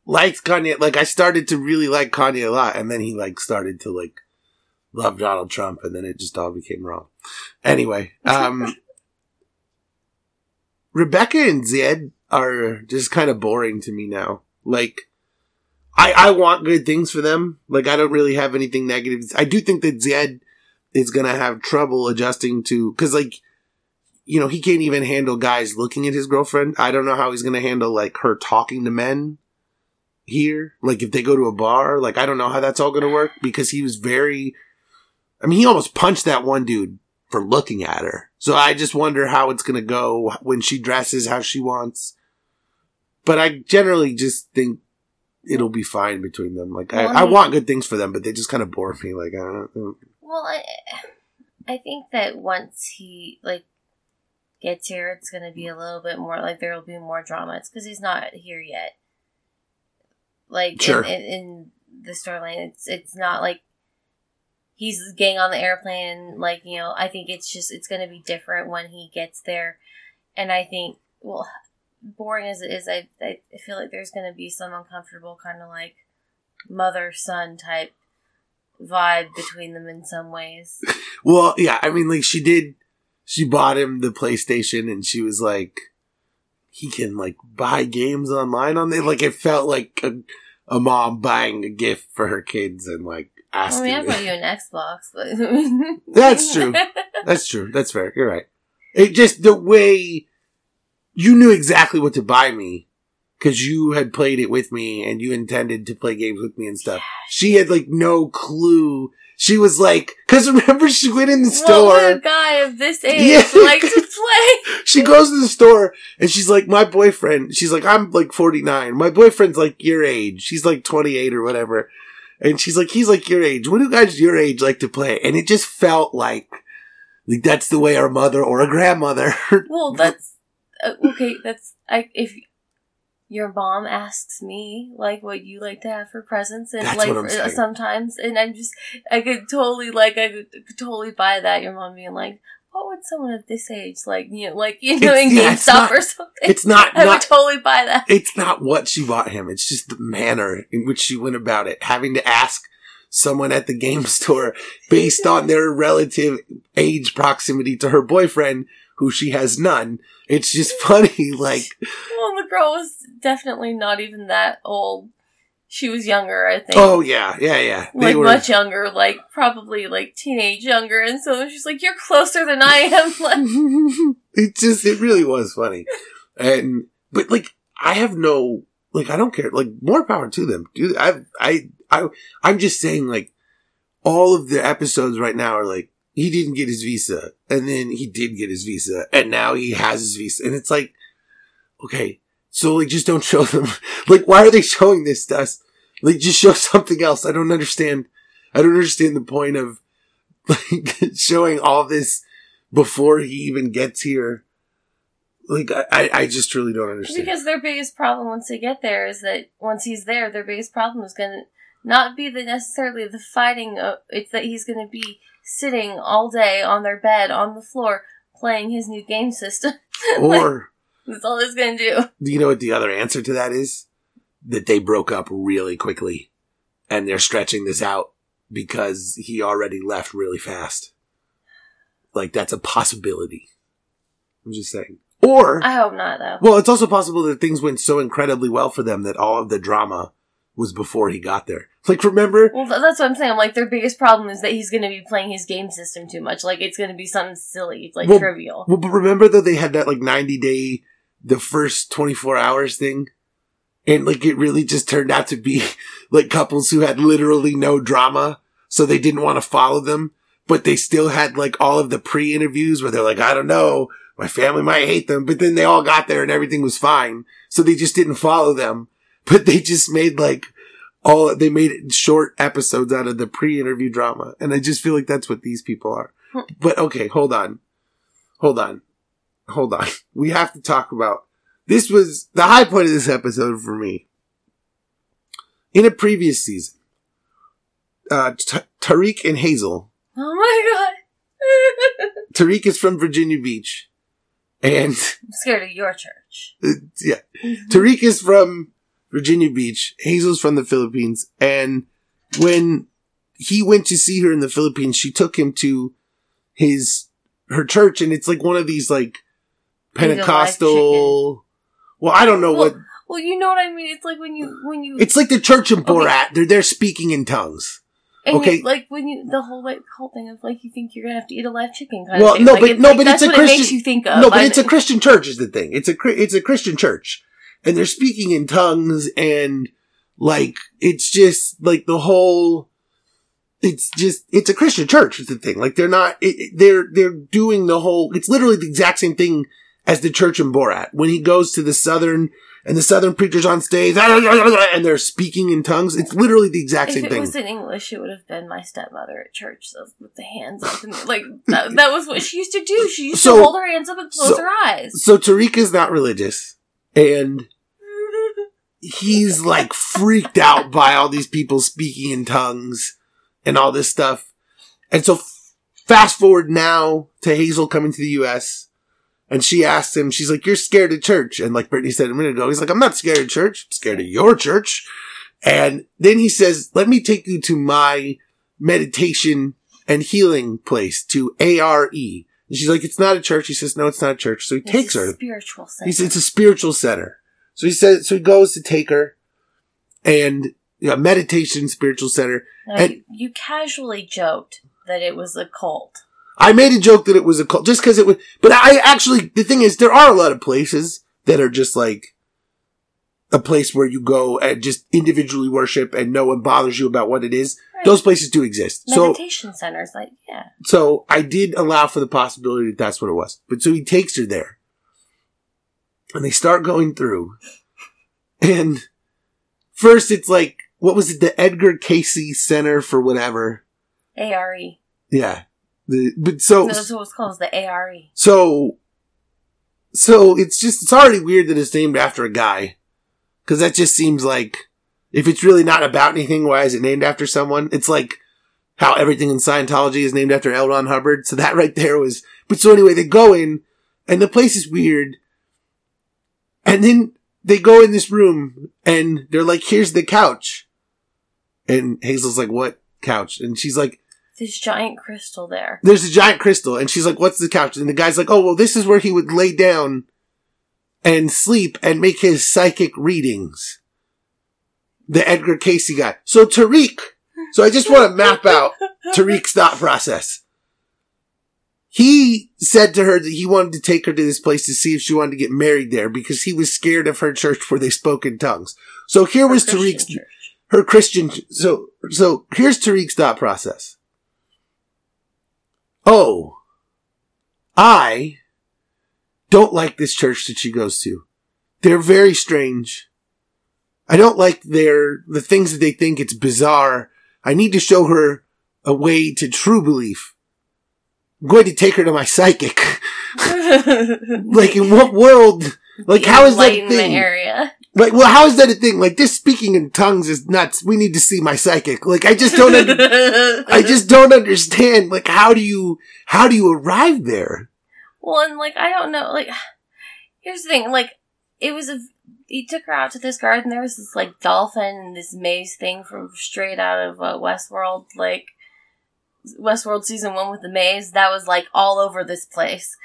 liked Kanye. Like, I started to really like Kanye a lot, and then he like started to like love Donald Trump, and then it just all became wrong. Anyway, um, Rebecca and Zed are just kind of boring to me now. Like, I I want good things for them. Like, I don't really have anything negative. I do think that Zed is gonna have trouble adjusting to because like you know, he can't even handle guys looking at his girlfriend. I don't know how he's to handle like her talking to men here. Like if they go to a bar, like I don't know how that's all to work because he was very I mean, he almost punched that one dude for looking at her. So I just wonder how it's to go when she dresses how she wants. But I generally just think it'll be fine between them. Like Well, I, I I mean- want good things for them, but they just kind of bore me. Like I don't know. Well, I, I think that once he like gets here, it's gonna be a little bit more like there will be more drama. It's because he's not here yet. Like Sure. in, in, in the storyline, it's it's not like he's getting on the airplane. Like you know, I think it's just it's gonna be different when he gets there, and I think well, boring as it is, I I feel like there's gonna be some uncomfortable kind of like mother son type vibe between them in some ways. Well, yeah, I mean, like she did. She bought him the PlayStation, and she was like, he can like buy games online on there. Like it felt like a, a mom buying a gift for her kids and like I asking. mean, I bought you an Xbox, but That's true. That's true. That's fair. You're right. It just the way you knew exactly what to buy me because you had played it with me and you intended to play games with me and stuff. She had like no clue. She was like, because remember she went in the a store. guy of this age Yeah. like to play? She goes to the store and she's like, my boyfriend. She's like, I'm like 49. My boyfriend's like your age. She's like 28 or whatever. And she's like, he's like your age. What do guys your age like to play? And it just felt like, like that's the way our mother or a grandmother. Well, that's okay. That's I if your mom asks me like what you like to have for presents and That's like uh, sometimes and I'm just I could totally like I could, could totally buy that. Your mom being like, what would someone of this age like you know like you know It's- in yeah, GameStop not- or something? it's not, I would totally buy that. it's not what she bought him. It's just the manner in which she went about it. Having to ask someone at the game store based on their relative age proximity to her boyfriend, who she has none. It's just funny. Like, Well, the girl was definitely not even that old. She was younger, I think. oh yeah, yeah, yeah. They like were, much younger, like probably like teenage younger, and so she's like, "You're closer than I am." Like, it just, it really was funny. And, but like, I have no, like, I don't care. Like, more power to them. Do I, I, I, I'm just saying, like, all of the episodes right now are like, he didn't get his visa, and then he did get his visa, and now he has his visa. And it's like, okay, so like, just don't show them. like, why are they showing this to us? Like, just show something else. I don't understand. I don't understand the point of like showing all this before he even gets here. Like, I, I, just truly don't understand. because their biggest problem once they get there is that once he's there, their biggest problem is going to not be the necessarily the fighting. Of, it's that he's going to be sitting all day on their bed on the floor playing his new game system. or, That's all he's going to do. do you know what the other answer to that is? That they broke up really quickly and they're stretching this out because he already left really fast. Like, that's a possibility. I'm just saying. Or, I hope not, though. well, it's also possible that things went so incredibly well for them that all of the drama was before he got there. Like, remember? Well, that's what I'm saying. I'm like, their biggest problem is that he's going to be playing his game system too much. Like, it's going to be something silly, like Well, trivial. Well, but remember though they had that like 90 day, the first 24 hours thing? And like it really just turned out to be like couples who had literally no drama. So they didn't want to follow them, but they still had like all of the pre interviews where they're like, I don't know, my family might hate them, but then they all got there and everything was fine. So they just didn't follow them, but they just made like all, they made short episodes out of the pre interview drama. And I just feel like that's what these people are. But okay, hold on. Hold on. Hold on. We have to talk about this was the high point of this episode for me. In a previous season, uh, T- Tariq and Hazel. Oh my god. Tariq is from Virginia Beach. And, I'm scared of your church. uh, yeah, Tariq is from Virginia Beach. Hazel's from the Philippines. And when he went to see her in the Philippines, she took him to his, her church. And it's like one of these like Like a live Pentecostal. Well, I don't know Well, what, Well, you know what I mean. It's like when you when you it's like the church in Okay. Borat. They're, they're speaking in tongues. and okay. you, like when you the whole like whole thing of like you think you're gonna have to eat a live chicken kind Well, of thing. no, Like, but- it's no, like, but that's it's a what it makes Christian- you think of. No, but I it's a Christian church is the thing. It's a it's a Christian church, and they're speaking in tongues, and like it's just like the whole. it's just it's a Christian church. Is the thing. Like they're not. It, it- they're they're doing the whole. It's literally the exact same thing as the church in Borat when he goes to the southern and the southern preachers on stage and they're speaking in tongues. It's literally the exact If same it thing. was in English, it would have been my stepmother at church so, with the hands up. And, like, that, that was what she used to do. She used So- to hold her hands up and close so- her eyes. so Tariq is not religious and he's like freaked out by all these people speaking in tongues and all this stuff. And so f- fast forward now to Hazel coming to the US and she asks him, she's like, you're scared of church. And like Brittany said a minute ago, he's like, I'm not scared of church. I'm scared of your church. And then he says, let me take you to my meditation and healing place to ARE. And she's like, it's not a church. He says, no, it's not a church. So he It's takes her. Spiritual sense. He says it's a spiritual center. So he says, so he goes to take her and you know, meditation spiritual center. Now, and- you, you casually joked that it was a cult. I made a joke that it was a cult just because it was, but I actually, the thing is, there are a lot of places that are just like a place where you go and just individually worship and no one bothers you about what it is. Right. Those places do exist. So, Meditation centers, like, yeah. so I did allow for the possibility that that's what it was. But so he takes her there and they start going through and first it's like, what was it? The Edgar Cayce Center for whatever. ARE. Yeah. The, but so, No, that's what it's called, the ARE. so, so it's just, it's already weird that it's named after a guy. Cause that just seems like, if it's really not about anything, why is it named after someone? It's like how everything in Scientology is named after L. Ron Hubbard. So that right there was, but so anyway, they go in and the place is weird. And then they go in this room and they're like, here's the couch. And Hazel's like, what couch? And she's like, This giant crystal there. there's a giant crystal. And she's like, what's the couch? And the guy's like, oh, well, this is where he would lay down and sleep and make his psychic readings. The Edgar Cayce guy. So Tariq, so I just want to map out Tariq's thought process. He said to her that he wanted to take her to this place to see if she wanted to get married there because he was scared of her church where they spoke in tongues. So here was Christian Tariq's, church. her Christian. So, so here's Tariq's thought process. Oh, I don't like this church that she goes to. They're very strange. I don't like their, the things that they think it's bizarre. I need to show her a way to true belief. I'm going to take her to my psychic. like in what world? Like The how is that a thing? area. Like, well, how is that a thing? Like, this speaking in tongues is nuts. We need to see my psychic. Like, I just don't, under- I just don't understand. Like, how do you, how do you arrive there? Well, and like I don't know. Like, here's the thing. Like, it was a. He took her out to this garden. There was this like dolphin and this maze thing from straight out of uh, Westworld. Like, Westworld season one with the maze. That was like all over this place,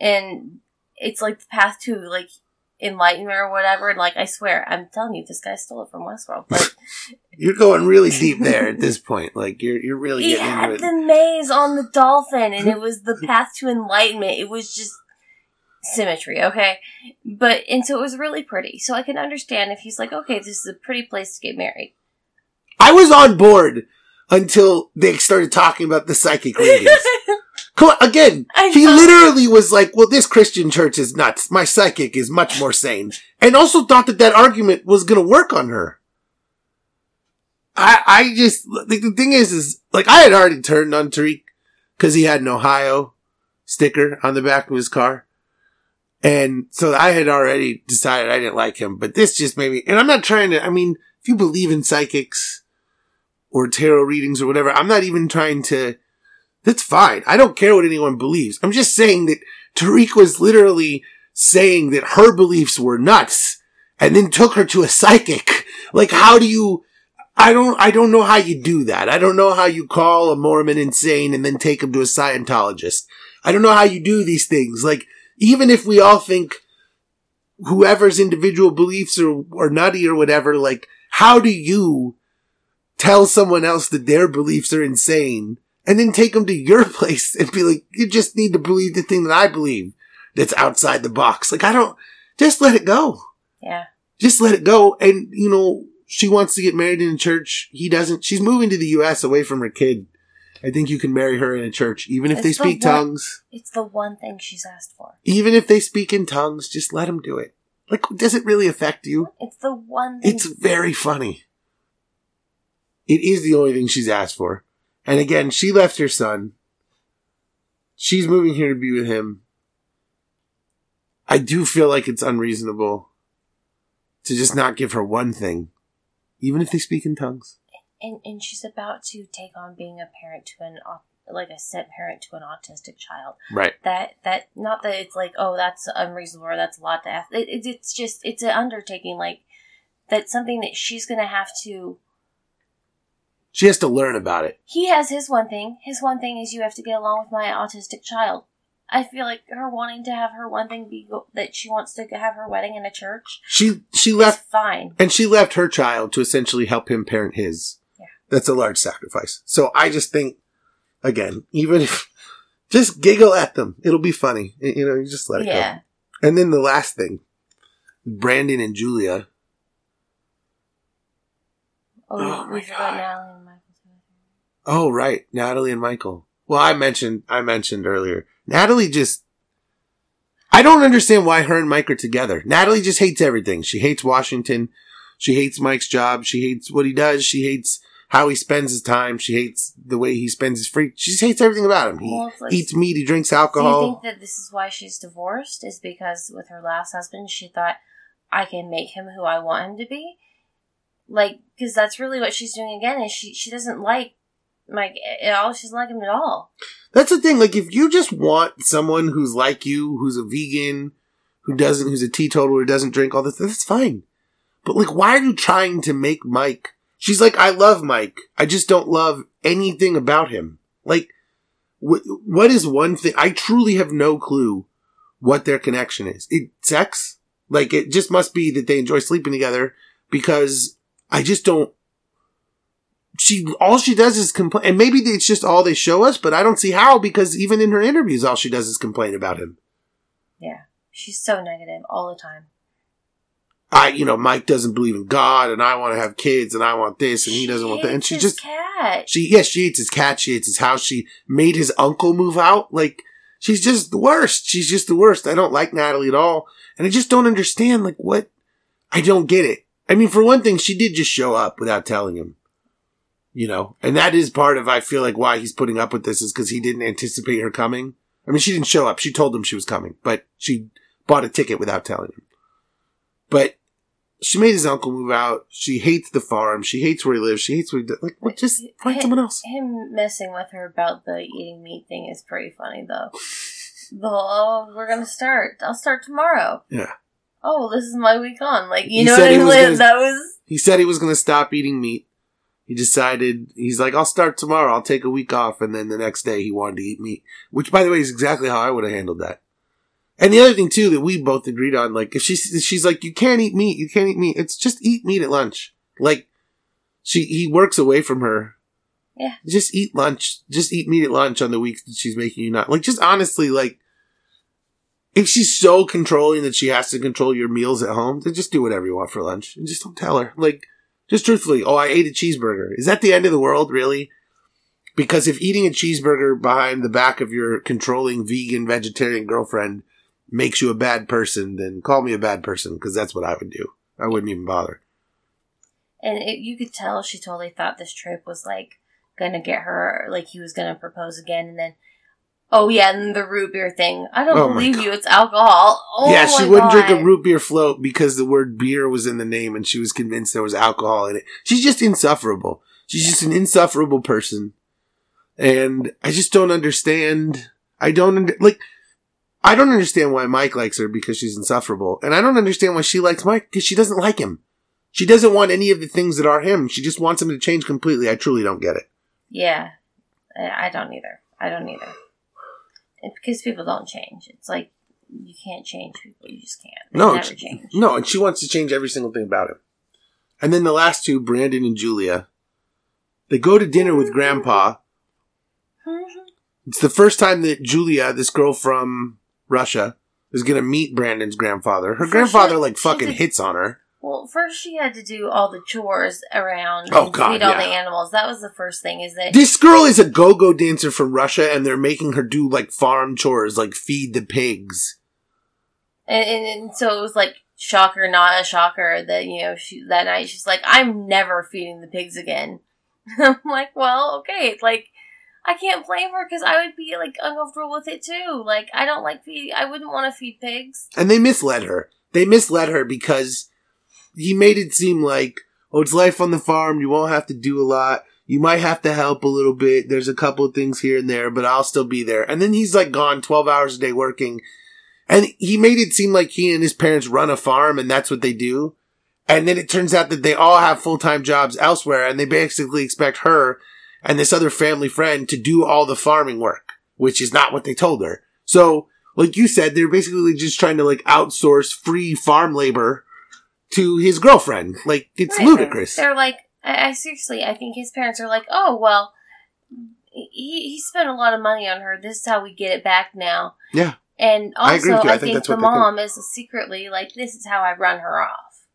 and it's like the path to like enlightenment or whatever. And like I swear, I'm telling you, this guy stole it from Westworld. But You're going really deep there at this point. Like, you're, you're really he getting had into it. the maze on the dolphin, and it was the path to enlightenment. It was just symmetry, okay? But and so it was really pretty. So I can understand if he's like, okay, this is a pretty place to get married. I was on board until they started talking about the psychic readings. Come on, again, I he know. literally was like, well, this Christian church is nuts. My psychic is much more sane. And also thought that that argument was going to work on her. I, I just, like, the thing is, is, like, I had already turned on Tariq because he had an Ohio sticker on the back of his car. And so I had already decided I didn't like him, but this just made me, and I'm not trying to, I mean, if you believe in psychics or tarot readings or whatever, I'm not even trying to, that's fine. I don't care what anyone believes. I'm just saying that Tariq was literally saying that her beliefs were nuts and then took her to a psychic. Like, how do you, I don't, I don't know how you do that. I don't know how you call a Mormon insane and then take him to a Scientologist. I don't know how you do these things. Like, even if we all think whoever's individual beliefs are, are nutty or whatever, like, how do you tell someone else that their beliefs are insane and then take them to your place and be like, you just need to believe the thing that I believe that's outside the box. Like, I don't, just let it go. Yeah. Just let it go. And, you know, she wants to get married in a church. He doesn't. She's moving to the U.S. away from her kid. I think you can marry her in a church, even if It's they the speak one- tongues. It's the one thing she's asked for. Even if they speak in tongues, just let them do it. Like, does it really affect you? It's the one thing. It's very funny. It is the only thing she's asked for. And again, she left her son. She's moving here to be with him. I do feel like it's unreasonable to just not give her one thing, even if they speak in tongues. and, and she's about to take on being a parent to an like a step parent to an autistic child. Right. That that not that it's like oh that's unreasonable or that's a lot to ask. It, it, it's just it's an undertaking like that's something that she's gonna have to. She has to learn about it. He has his one thing. His one thing is you have to get along with my autistic child. I feel like her wanting to have her one thing be go- that she wants to have her wedding in a church. She she left fine. and she left her child to essentially help him parent his. Yeah. That's a large sacrifice. So I just think, again, even if just giggle at them, it'll be funny. You know, you just let it Yeah. go. And then the last thing, Brandon and Julia. Oh, Oh we my forgot God. Natalie and Michael. too. Oh right, Natalie and Michael. Well, I mentioned I mentioned earlier. Natalie just. I don't understand why her and Mike are together. Natalie just hates everything. She hates Washington. She hates Mike's job. She hates what he does. She hates how he spends his time. She hates the way he spends his free. She just hates everything about him. He Well, like- eats meat. He drinks alcohol. Do you think that this is why she's divorced? Is because with her last husband, she thought I can make him who I want him to be. Like, because that's really what she's doing again. Is she she doesn't like Mike at all? She doesn't like him at all. That's the thing. Like, if you just want someone who's like you, who's a vegan, who doesn't, who's a teetotaler, doesn't drink all this, that's fine. But like, why are you trying to make Mike? She's like, I love Mike. I just don't love anything about him. Like, wh- what is one thing? I truly have no clue what their connection is. It sex? Like, it just must be that they enjoy sleeping together because I just don't. She all she does is complain, and maybe it's just all they show us, but I don't see how because even in her interviews, all she does is complain about him. Yeah, she's so negative all the time. I, you know, Mike doesn't believe in God, and I want to have kids, and I want this, and he doesn't want that, and she just cat. She yes, she hates his cat. She hates his house. She made his uncle move out. Like she's just the worst. She's just the worst. I don't like Natalie at all, and I just don't understand. Like what? I don't get it. I mean, for one thing, she did just show up without telling him. You know, and that is part of I feel like why he's putting up with this is because he didn't anticipate her coming. I mean, she didn't show up. She told him she was coming, but she bought a ticket without telling him. But she made his uncle move out. She hates the farm. She hates where he lives. She hates where he does. Like, what? Just find someone else. Him messing with her about the eating meat thing is pretty funny, though. The oh, we're gonna start. I'll start tomorrow. Yeah. Oh, this is my week on. Like you He know what I mean? gonna- that was He said he was going to stop eating meat. He decided, he's like, I'll start tomorrow. I'll take a week off. And then the next day he wanted to eat meat, which by the way is exactly how I would have handled that. And the other thing too that we both agreed on, like if she's, she's like, you can't eat meat, you can't eat meat. It's just eat meat at lunch. Like she, he works away from her. Yeah. Just eat lunch. Just eat meat at lunch on the weeks that she's making you not. Like just honestly, like if she's so controlling that she has to control your meals at home, then just do whatever you want for lunch and just don't tell her. Like, just truthfully, oh, I ate a cheeseburger. Is that the end of the world, really? Because if eating a cheeseburger behind the back of your controlling vegan vegetarian girlfriend makes you a bad person, then call me a bad person because that's what I would do. I wouldn't even bother. and it, you could tell she totally thought this trip was like gonna get her like he was gonna propose again and then oh yeah and the root beer thing i don't Oh believe you it's alcohol oh yeah, she wouldn't drink a root beer float because the word beer was in the name and she was convinced there was alcohol in it. She's just insufferable. She's just an insufferable person. And I just don't understand. I don't, under, like, I don't understand why Mike likes her because she's insufferable. And I don't understand why she likes Mike because she doesn't like him. She doesn't want any of the things that are him. She just wants him to change completely. I truly don't get it. yeah i don't either i don't either It- because people don't change it's like you can't change people you just can't They No, never change No, and she wants to change every single thing about him. And then the last two, Brandon and Julia, they go to dinner with Grandpa. Mm-hmm. It's the first time that Julia, this girl from Russia, is going to meet Brandon's grandfather. Her grandfather, like, fucking hits on her. Well, first she had to do all the chores around Oh, God, feed all the animals. That was the first thing. Is that This girl is a go-go dancer from Russia, and they're making her do like farm chores, like feed the pigs. and, and, and so it was like shocker, not a shocker that you know she that night she's like, I'm never feeding the pigs again. I'm like, well, okay, like. I can't blame her because I would be like uncomfortable with it too. Like I don't like feed. I wouldn't want to feed pigs. And they misled her. They misled her because he made it seem like, oh, it's life on the farm. You won't have to do a lot. You might have to help a little bit. There's a couple of things here and there, but I'll still be there. And then he's like gone 12 hours a day working. And he made it seem like he and his parents run a farm and that's what they do. And then it turns out that they all have full-time jobs elsewhere and they basically expect her and this other family friend to do all the farming work, which is not what they told her. So, like you said, they're basically just trying to like outsource free farm labor to his girlfriend. Like, it's Right. ludicrous. They're like, I, I seriously, I think his parents are like, oh well, he he spent a lot of money on her. This is how we get it back now. Yeah. And I also, you. I I, think think, the mom is secretly like, this is how I run her off.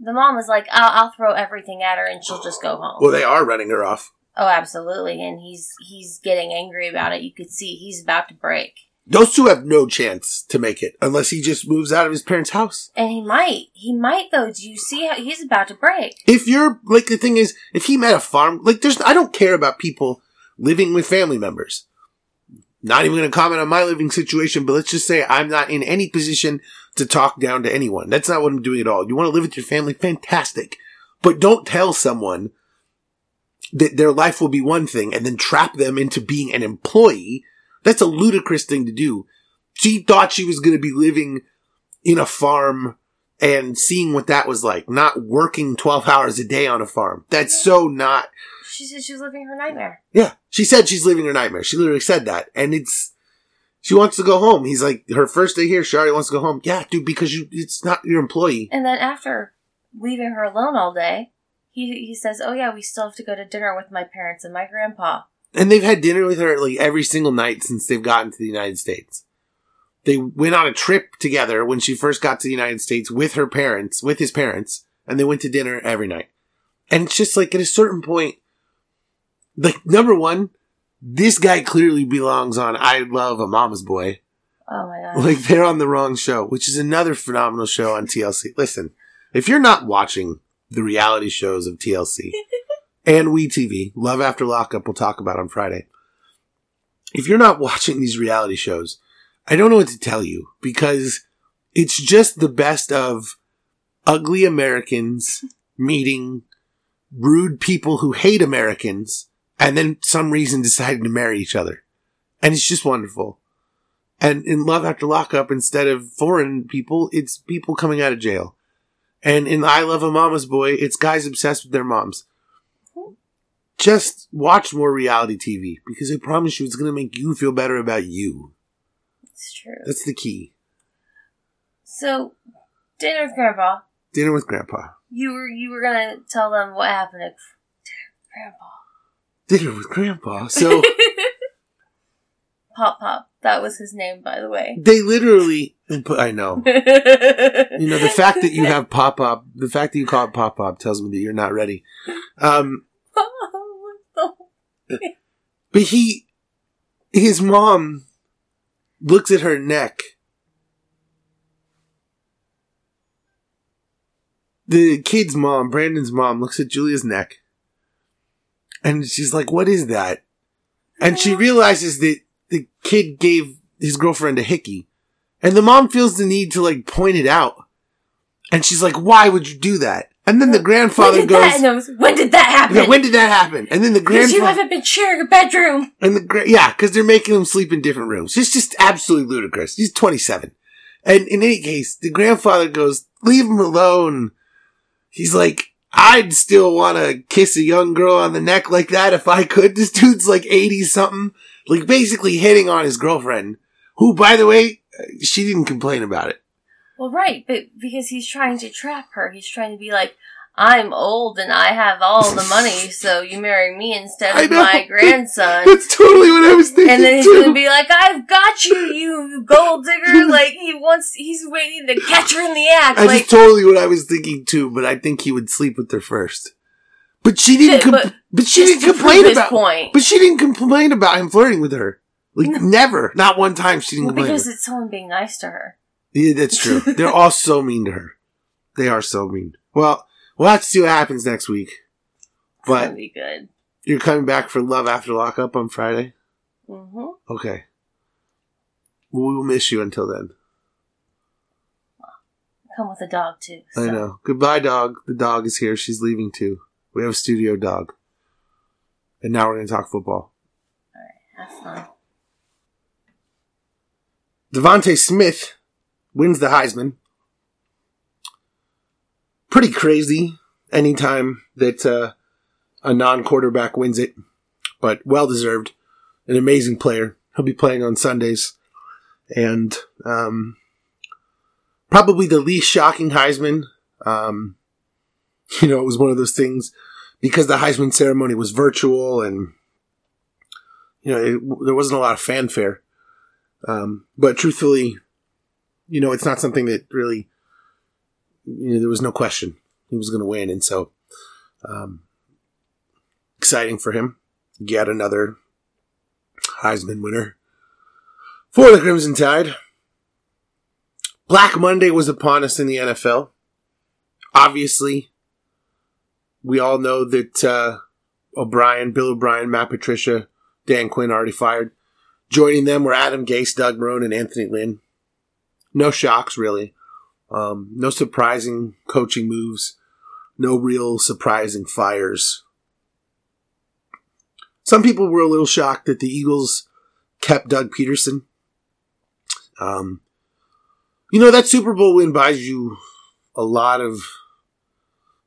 The mom is like, I'll, I'll throw everything at her and she'll just go home. Well, they are running her off. oh, absolutely. And he's he's getting angry about it. You could see he's about to break. Those two have no chance to make it unless he just moves out of his parents' house. And he might. He might though. Do you see how he's about to break? If you're, like, the thing is, if he met a farm, like, there's, I don't care about people living with family members. Not even going to comment on my living situation, but let's just say I'm not in any position to talk down to anyone. That's not what I'm doing at all. You want to live with your family? Fantastic. But don't tell someone that their life will be one thing and then trap them into being an employee. That's a ludicrous thing to do. She thought she was going to be living in a farm and seeing what that was like, not working 12 hours a day on a farm. That's so not, She said she was living her nightmare. yeah. She said she's living her nightmare. She literally said that. And it's, she wants to go home. He's like, her first day here, she already wants to go home. Yeah, dude, because you, it's not your employee. And then after leaving her alone all day, he he says, "Oh yeah, we still have to go to dinner with my parents and my grandpa." And they've had dinner with her like every single night since they've gotten to the United States. They went on a trip together when she first got to the United States with her parents, with his parents, and they went to dinner every night. And it's just like at a certain point, like number one, this guy clearly belongs on I Love a Mama's Boy. Oh my god! Like they're on the wrong show, which is another phenomenal show on TLC. Listen, if you're not watching the reality shows of TLC and We TV, Love After Lockup, we'll talk about on Friday. If you're not watching these reality shows, I don't know what to tell you because it's just the best of ugly Americans meeting rude people who hate Americans and then some reason deciding to marry each other. And it's just wonderful. And in Love After Lockup, instead of foreign people, it's people coming out of jail. And in I Love a Mama's Boy, it's guys obsessed with their moms. Just watch more reality TV because I promise you it's going to make you feel better about you. it's true. That's the key. So, dinner with grandpa. Dinner with Grandpa. You were you were gonna tell them what happened to grandpa. Dinner with Grandpa. So Pop Pop. That was his name, by the way. they literally, I know. you You know, the fact that you have Pop Pop, the fact that you call it Pop Pop tells me that you're not ready. Um, But he, his mom looks at her neck. The kid's mom, Brandon's mom, looks at Julia's neck. And she's like, what is that? And she realizes that the kid gave his girlfriend a hickey. And the mom feels the need to like point it out. And she's like, why would you do that? And then the when grandfather did goes, that? No, when did that happen? "Yeah, when did that happen? And then the grandfather, Because you haven't been sharing a bedroom. and the gra- yeah, because they're making him sleep in different rooms. It's just absolutely ludicrous. He's 27. And in any case, the grandfather goes, leave him alone. He's like, I'd still want to kiss a young girl on the neck like that if I could. This dude's like 80 something, like basically hitting on his girlfriend, who, by the way, uh, she didn't complain about it. Well, right, but because he's trying to trap her, he's trying to be like, I'm old and I have all the money, so you marry me instead of my grandson. That's totally what I was thinking And then he's too. gonna be like, "I've got you, you gold digger!" Like he wants, he's waiting to catch her in the act. That's like, totally what I was thinking too, but I think he would sleep with her first. But she didn't. But- Com- but, she didn't complain about. point. But she didn't complain about him flirting with her. Like never, not one time. She didn't well, complain. because it's someone being nice to her. Yeah, that's true. They're all so mean to her. They are so mean. Well, we'll have to see what happens next week. But be good. you're coming back for Love After Lockup on Friday. hmm Okay. Well, we will miss you until then. Come with a dog too. I know. Goodbye, dog. The dog is here. She's leaving too. We have a studio dog. And now we're going to talk football. All right. Have fun. DeVonta Smith wins the Heisman. Pretty crazy anytime that uh, a non quarterback wins it, but well deserved. An amazing player. He'll be playing on Sundays. And um, probably the least shocking Heisman. Um, you know, it was one of those things because the Heisman ceremony was virtual and, you know, it, there wasn't a lot of fanfare. Um, but truthfully, you know, it's not something that really, you know, there was no question he was going to win. And so, um, exciting for him. Yet another Heisman winner for the Crimson Tide. Black Monday was upon us in the NFL. Obviously, we all know that, uh, O'Brien, Bill O'Brien, Matt Patricia, Dan Quinn already fired. Joining them were Adam Gase, Doug Marone, and Anthony Lynn. No shocks, really. Um, no surprising coaching moves. No real surprising fires. Some people were a little shocked that the Eagles kept Doug Pederson. Um, you know, that Super Bowl win buys you a lot of,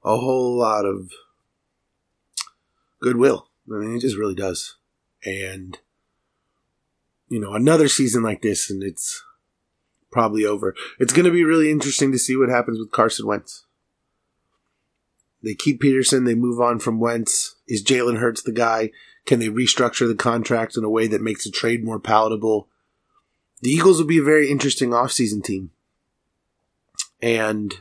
a whole lot of goodwill. I mean, it just really does. And, you know, another season like this, and it's probably over. It's going to be really interesting to see what happens with Carson Wentz. They keep Pederson, they move on from Wentz. Is Jalen Hurts the guy? Can they restructure the contract in a way that makes the trade more palatable? The Eagles will be a very interesting offseason team. And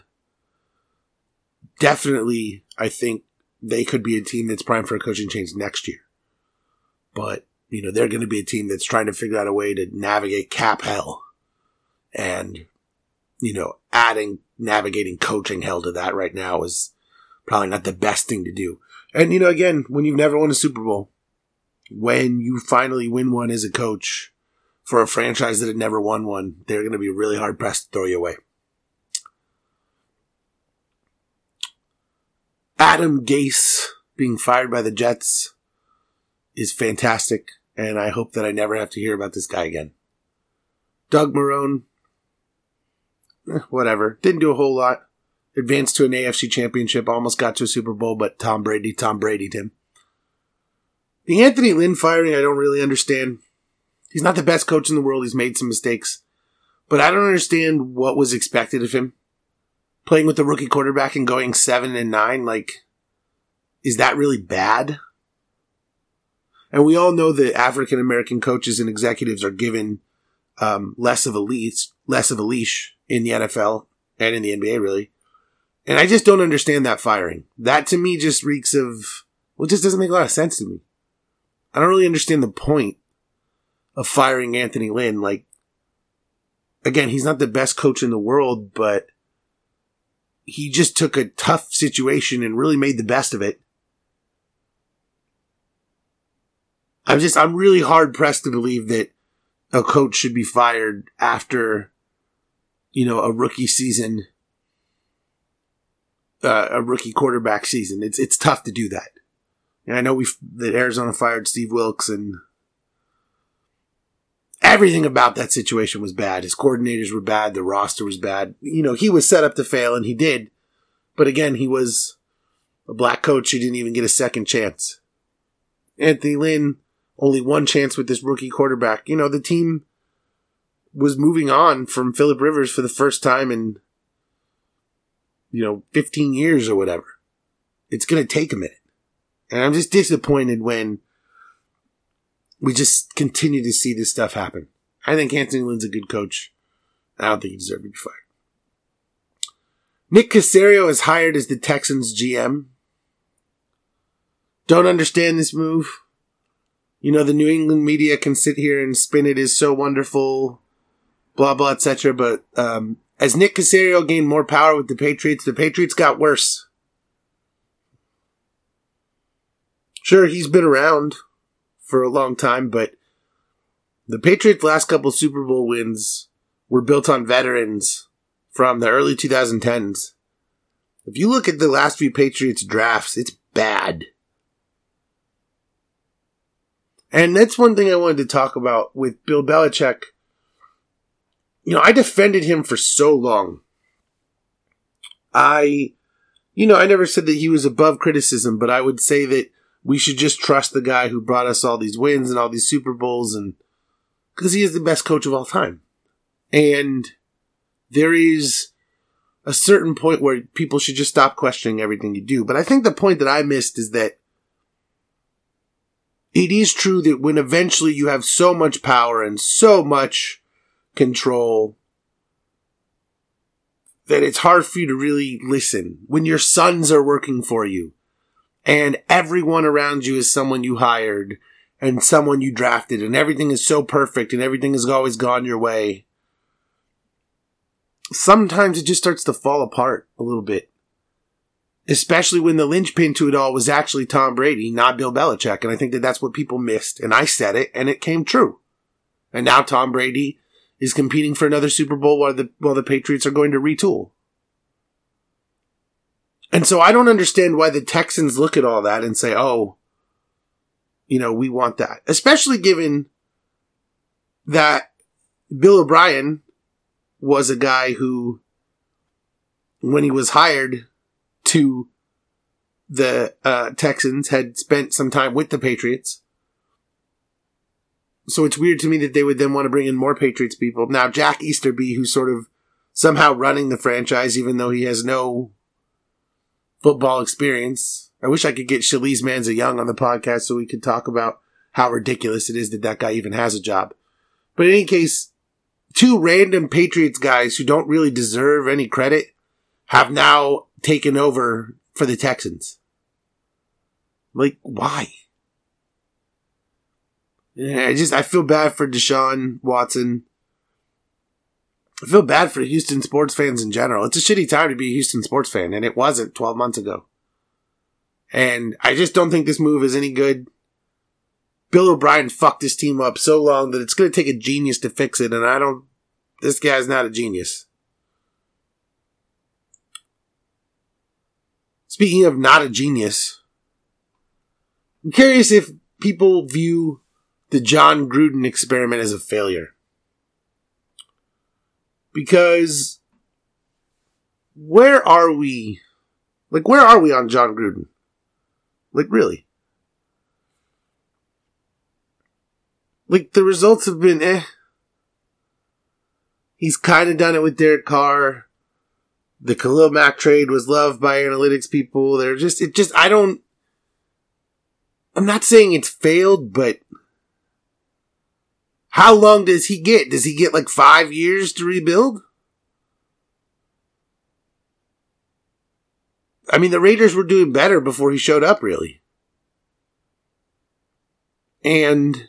definitely, I think they could be a team that's primed for a coaching change next year. But, you know, they're going to be a team that's trying to figure out a way to navigate cap hell. And, you know, adding navigating coaching hell to that right now is probably not the best thing to do. And, you know, again, when you've never won a Super Bowl, when you finally win one as a coach for a franchise that had never won one, they're going to be really hard pressed to throw you away. Adam Gase being fired by the Jets is fantastic, and I hope that I never have to hear about this guy again. Doug Marone, eh, whatever, didn't do a whole lot. Advanced to an AFC championship, almost got to a Super Bowl, but Tom Brady, Tom Brady, Tim. The Anthony Lynn firing, I don't really understand. He's not the best coach in the world. He's made some mistakes, but I don't understand what was expected of him playing with the rookie quarterback and going seven and nine, like, is that really bad? And we all know that African American coaches and executives are given um, less of a leash, less of a leash in the NFL and in the NBA, really. And I just don't understand that firing. That to me just reeks of well, it just doesn't make a lot of sense to me. I don't really understand the point of firing Anthony Lynn. Like, again, he's not the best coach in the world, but he just took a tough situation and really made the best of it. I'm just, I'm really hard pressed to believe that a coach should be fired after, you know, a rookie season, uh, a rookie quarterback season. It's, it's tough to do that. And I know we that Arizona fired Steve Wilks and everything about that situation was bad. His coordinators were bad. The roster was bad. You know, he was set up to fail and he did. But again, he was a black coach. He didn't even get a second chance. Anthony Lynn, only one chance with this rookie quarterback. You know, the team was moving on from Philip Rivers for the first time in, you know, 15 years or whatever. it's going to take a minute. And I'm just disappointed when we just continue to see this stuff happen. I think Anthony Lynn's a good coach. I don't think he deserves to be fired. Nick Caserio is hired as the Texans GM. Don't understand this move. You know, the New England media can sit here and spin it as so wonderful, blah, blah, etc. But um, as Nick Caserio gained more power with the Patriots, the Patriots got worse. Sure, he's been around for a long time, but the Patriots' last couple Super Bowl wins were built on veterans from the early 2010s. If you look at the last few Patriots drafts, it's bad. And that's one thing I wanted to talk about with Bill Belichick. You know, I defended him for so long. I, you know, I never said that he was above criticism, but I would say that we should just trust the guy who brought us all these wins and all these Super Bowls and because he is the best coach of all time. And there is a certain point where people should just stop questioning everything you do. But I think the point that I missed is that it is true that when eventually you have so much power and so much control that it's hard for you to really listen when your sons are working for you and everyone around you is someone you hired and someone you drafted and everything is so perfect and everything has always gone your way. Sometimes it just starts to fall apart a little bit. Especially when the linchpin to it all was actually Tom Brady, not Bill Belichick. And I think that that's what people missed. And I said it and it came true. And now Tom Brady is competing for another Super Bowl while the, while the Patriots are going to retool. And so I don't understand why the Texans look at all that and say, oh, you know, we want that. Especially given that Bill O'Brien was a guy who, when he was hired to the uh, Texans, had spent some time with the Patriots. So it's weird to me that they would then want to bring in more Patriots people. Now, Jack Easterby, who's sort of somehow running the franchise, even though he has no football experience. I wish I could get Shalise Manza Young on the podcast so we could talk about how ridiculous it is that that guy even has a job. But in any case, two random Patriots guys who don't really deserve any credit have now taken over for the Texans. Like, why? I just I feel bad for Deshaun Watson. I feel bad for Houston sports fans in general. It's a shitty time to be a Houston sports fan, and it wasn't 12 months ago. And I just don't think this move is any good. Bill O'Brien fucked this team up so long that it's going to take a genius to fix it, and I don't. This guy's not a genius. Speaking of not a genius, I'm curious if people view the Jon Gruden experiment as a failure because where are we? Like, where are we on Jon Gruden? Like, really? Like, the results have been eh. He's kind of done it with Derek Carr. The Khalil Mack trade was loved by analytics people. They're just, it just, I don't, I'm not saying it's failed, but how long does he get? Does he get like five years to rebuild? I mean, the Raiders were doing better before he showed up, really. And,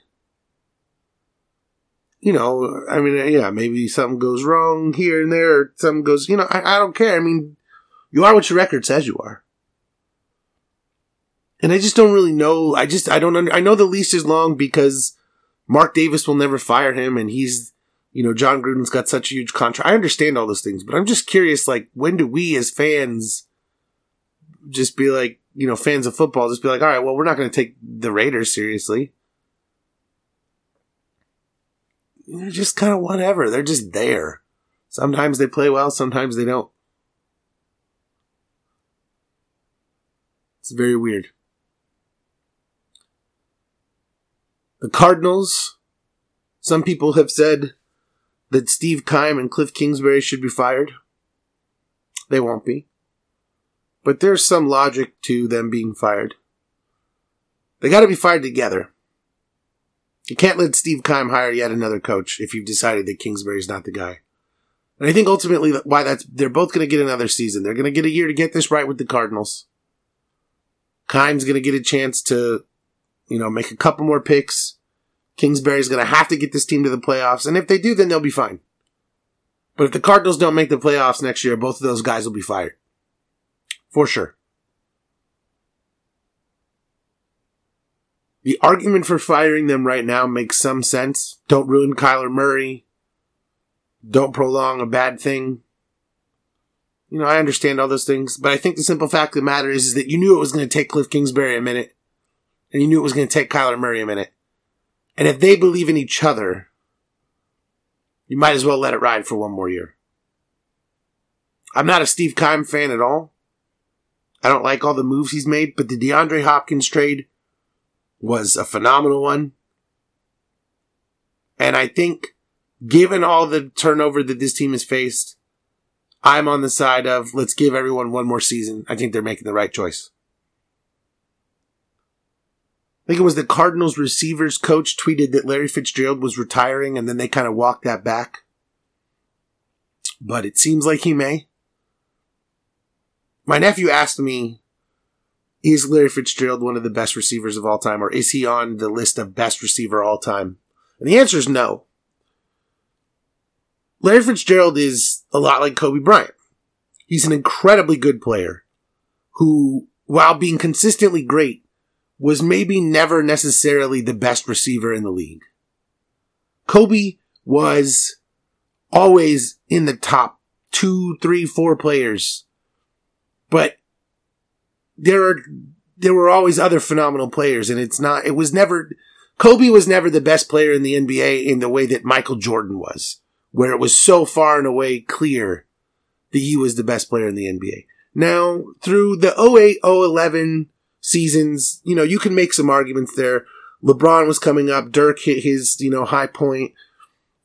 you know, I mean, uh, yeah, maybe something goes wrong here and there, or something goes, you know, I, I don't care. I mean, you are what your record says you are. And I just don't really know. I just, I don't under, I know the lease is long because Mark Davis will never fire him, and he's, you know, Jon Gruden's got such a huge contract. I understand all those things, but I'm just curious, like, when do we as fans just be like, you know, fans of football, just be like, all right, well, we're not going to take the Raiders seriously. They're just kind of whatever. They're just there. Sometimes they play well, sometimes they don't. It's very weird. The Cardinals, some people have said that Steve Keim and Cliff Kingsbury should be fired. They won't be. but there's some logic to them being fired. They got to be fired together. You can't let Steve Keim hire yet another coach if you've decided that Kingsbury's not the guy. And I think ultimately why that's they're both going to get another season. They're going to get a year to get this right with the Cardinals. Keim's going to get a chance to, you know, make a couple more picks. Kingsbury's going to have to get this team to the playoffs, and if they do, then they'll be fine. But if the Cardinals don't make the playoffs next year, both of those guys will be fired. For sure. The argument for firing them right now makes some sense. Don't ruin Kyler Murray. Don't prolong a bad thing. You know, I understand all those things, but I think the simple fact of the matter is, is that you knew it was going to take Cliff Kingsbury a minute, and you knew it was going to take Kyler Murray a minute. And if they believe in each other, you might as well let it ride for one more year. I'm not a Steve Keim fan at all. I don't like all the moves he's made, but the DeAndre Hopkins trade was a phenomenal one. And I think, given all the turnover that this team has faced, I'm on the side of let's give everyone one more season. I think they're making the right choice. I think it was the Cardinals receivers coach tweeted that Larry Fitzgerald was retiring and then they kind of walked that back. But it seems like he may. My nephew asked me is Larry Fitzgerald one of the best receivers of all time, or is he on the list of best receiver all time? And the answer is no. Larry Fitzgerald is a lot like Kobe Bryant. He's an incredibly good player who, while being consistently great, was maybe never necessarily the best receiver in the league. Kobe was always in the top two, three, four players, but there are there were always other phenomenal players, and it's not. It was never. Kobe was never the best player in the NBA in the way that Michael Jordan was, where it was so far and away clear that he was the best player in the NBA. Now, through the 08 011 seasons, you know, you can make some arguments there. LeBron was coming up, Dirk hit his, you know, high point.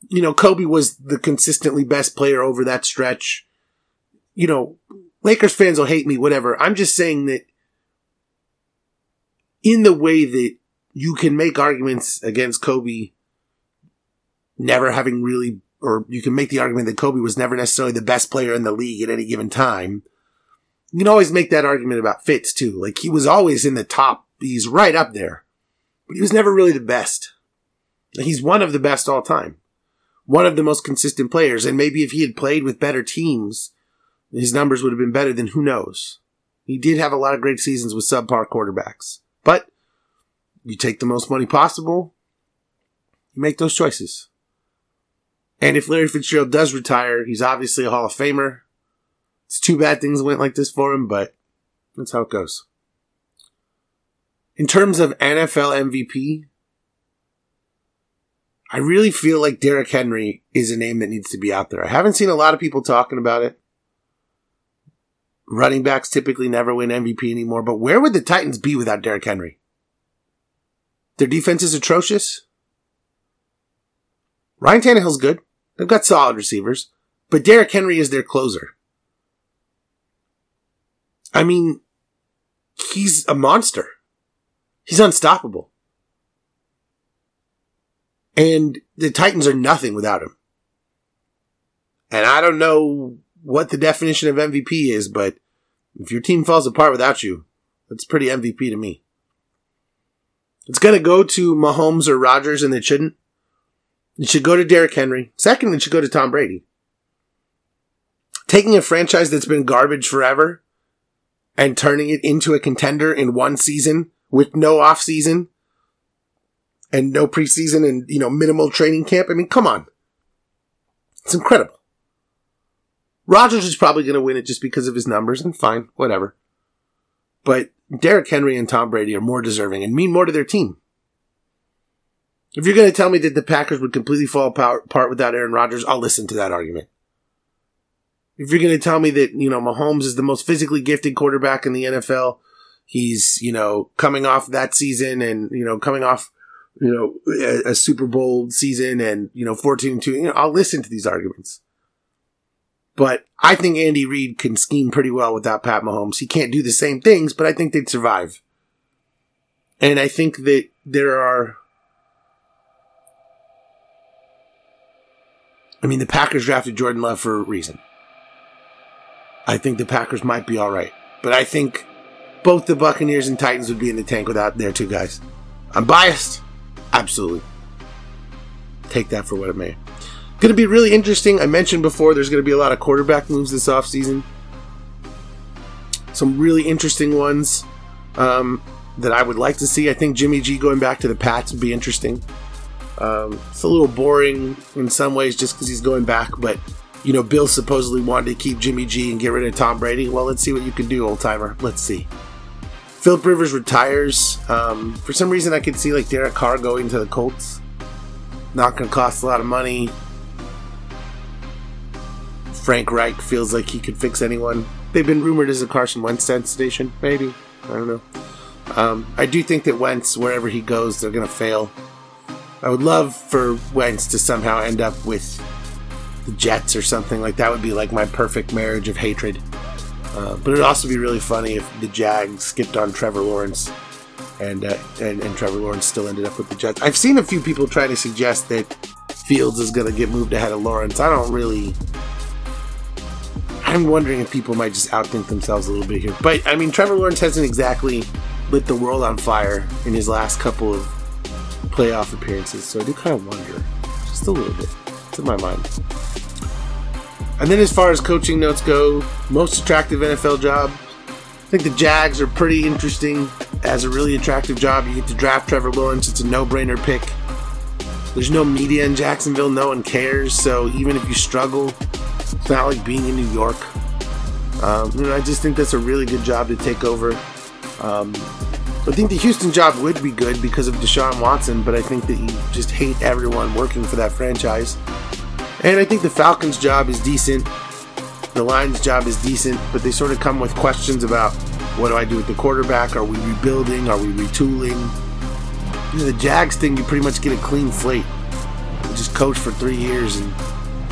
You know, Kobe was the consistently best player over that stretch. You know, Lakers fans will hate me, whatever. I'm just saying that in the way that you can make arguments against Kobe never having really, or you can make the argument that Kobe was never necessarily the best player in the league at any given time. You can always make that argument about Fitz too. Like he was always in the top. He's right up there, but he was never really the best. He's one of the best all time. One of the most consistent players. And maybe if he had played with better teams, his numbers would have been better than who knows. He did have a lot of great seasons with subpar quarterbacks. But you take the most money possible, you make those choices. And if Larry Fitzgerald does retire, he's obviously a Hall of Famer. It's too bad things went like this for him, but that's how it goes. In terms of NFL MVP, I really feel like Derrick Henry is a name that needs to be out there. I haven't seen a lot of people talking about it. Running backs typically never win MVP anymore, but where would the Titans be without Derrick Henry? Their defense is atrocious. Ryan Tannehill's good. They've got solid receivers, but Derrick Henry is their closer. I mean, he's a monster. He's unstoppable. And the Titans are nothing without him. And I don't know what the definition of MVP is, but if your team falls apart without you, that's pretty MVP to me. It's going to go to Mahomes or Rodgers, and it shouldn't. It should go to Derrick Henry. Second, it should go to Tom Brady. Taking a franchise that's been garbage forever and turning it into a contender in one season with no off season and no preseason and, you know, minimal training camp. I mean, come on. It's incredible. Rodgers is probably going to win it just because of his numbers, and fine, whatever. But Derrick Henry and Tom Brady are more deserving and mean more to their team. If you're going to tell me that the Packers would completely fall apart without Aaron Rodgers, I'll listen to that argument. If you're going to tell me that, you know, Mahomes is the most physically gifted quarterback in the NFL, he's, you know, coming off that season and, you know, coming off, you know, a, a Super Bowl season and, you know, 14 and 2, you know, I'll listen to these arguments. But I think Andy Reid can scheme pretty well without Pat Mahomes. He can't do the same things, but I think they'd survive. And I think that there are. I mean, the Packers drafted Jordan Love for a reason. I think the Packers might be all right. But I think both the Buccaneers and Titans would be in the tank without their two guys. I'm biased. Absolutely. Take that for what it may. Going to be really interesting. I mentioned before there's going to be a lot of quarterback moves this offseason. Some really interesting ones um, that I would like to see. I think Jimmy G going back to the Pats would be interesting. Um, it's a little boring in some ways just because he's going back, but you know, Bill supposedly wanted to keep Jimmy G and get rid of Tom Brady. Well, let's see what you can do, old timer. Let's see. Philip Rivers retires. Um, for some reason, I could see like Derek Carr going to the Colts. Not going to cost a lot of money. Frank Reich feels like he could fix anyone. They've been rumored as a Carson Wentz station, maybe. I don't know. Um, I do think that Wentz, wherever he goes, they're going to fail. I would love for Wentz to somehow end up with the Jets or something like that. Would be like my perfect marriage of hatred. Uh, but it'd also be really funny if the Jags skipped on Trevor Lawrence, and, uh, and and Trevor Lawrence still ended up with the Jets. I've seen a few people try to suggest that Fields is going to get moved ahead of Lawrence. I don't really. I'm wondering if people might just outthink themselves a little bit here. But I mean, Trevor Lawrence hasn't exactly lit the world on fire in his last couple of playoff appearances, so I do kind of wonder, just a little bit. It's in my mind. And then as far as coaching notes go, most attractive NFL job. I think the Jags are pretty interesting as a really attractive job. You get to draft Trevor Lawrence, it's a no brainer pick. There's no media in Jacksonville, no one cares. So even if you struggle, it's not like being in New York. Um, you know, I just think that's a really good job to take over. Um, I think the Houston job would be good because of Deshaun Watson, but I think that you just hate everyone working for that franchise. And I think the Falcons' job is decent. The Lions' job is decent, but they sort of come with questions about what do I do with the quarterback? Are we rebuilding? Are we retooling? You know, the Jags thing, you pretty much get a clean slate. You just coach for three years and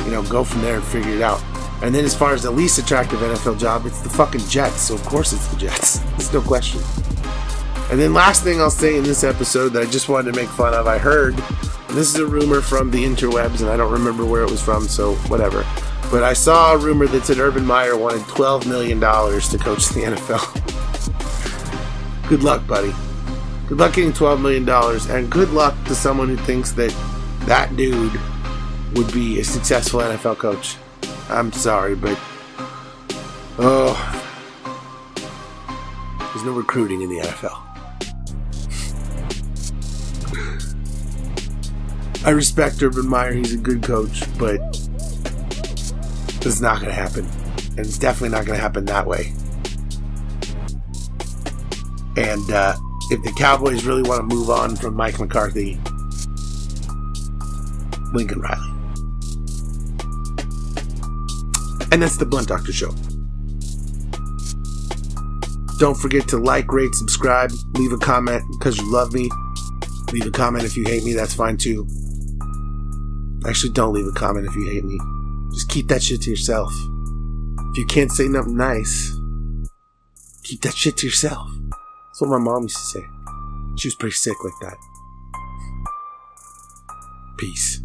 you know go from there and figure it out. And then as far as the least attractive NFL job, it's the fucking Jets. So of course it's the Jets. There's no question. And then last thing I'll say in this episode that I just wanted to make fun of, I heard this is a rumor from the interwebs, and I don't remember where it was from, so whatever. But I saw a rumor that said Urban Meyer wanted $12 million to coach the NFL. good luck, buddy. Good luck getting $12 million, and good luck to someone who thinks that that dude would be a successful NFL coach. I'm sorry, but. Oh. There's no recruiting in the NFL. I respect Urban Meyer. He's a good coach, but it's not going to happen. And it's definitely not going to happen that way. And uh, if the Cowboys really want to move on from Mike McCarthy, Lincoln Riley. And that's the Blunt Doctor Show. Don't forget to like, rate, subscribe, leave a comment because you love me. Leave a comment if you hate me, that's fine too. Actually, don't leave a comment if you hate me. Just keep that shit to yourself. If you can't say nothing nice, keep that shit to yourself. That's what my mom used to say. She was pretty sick like that. Peace.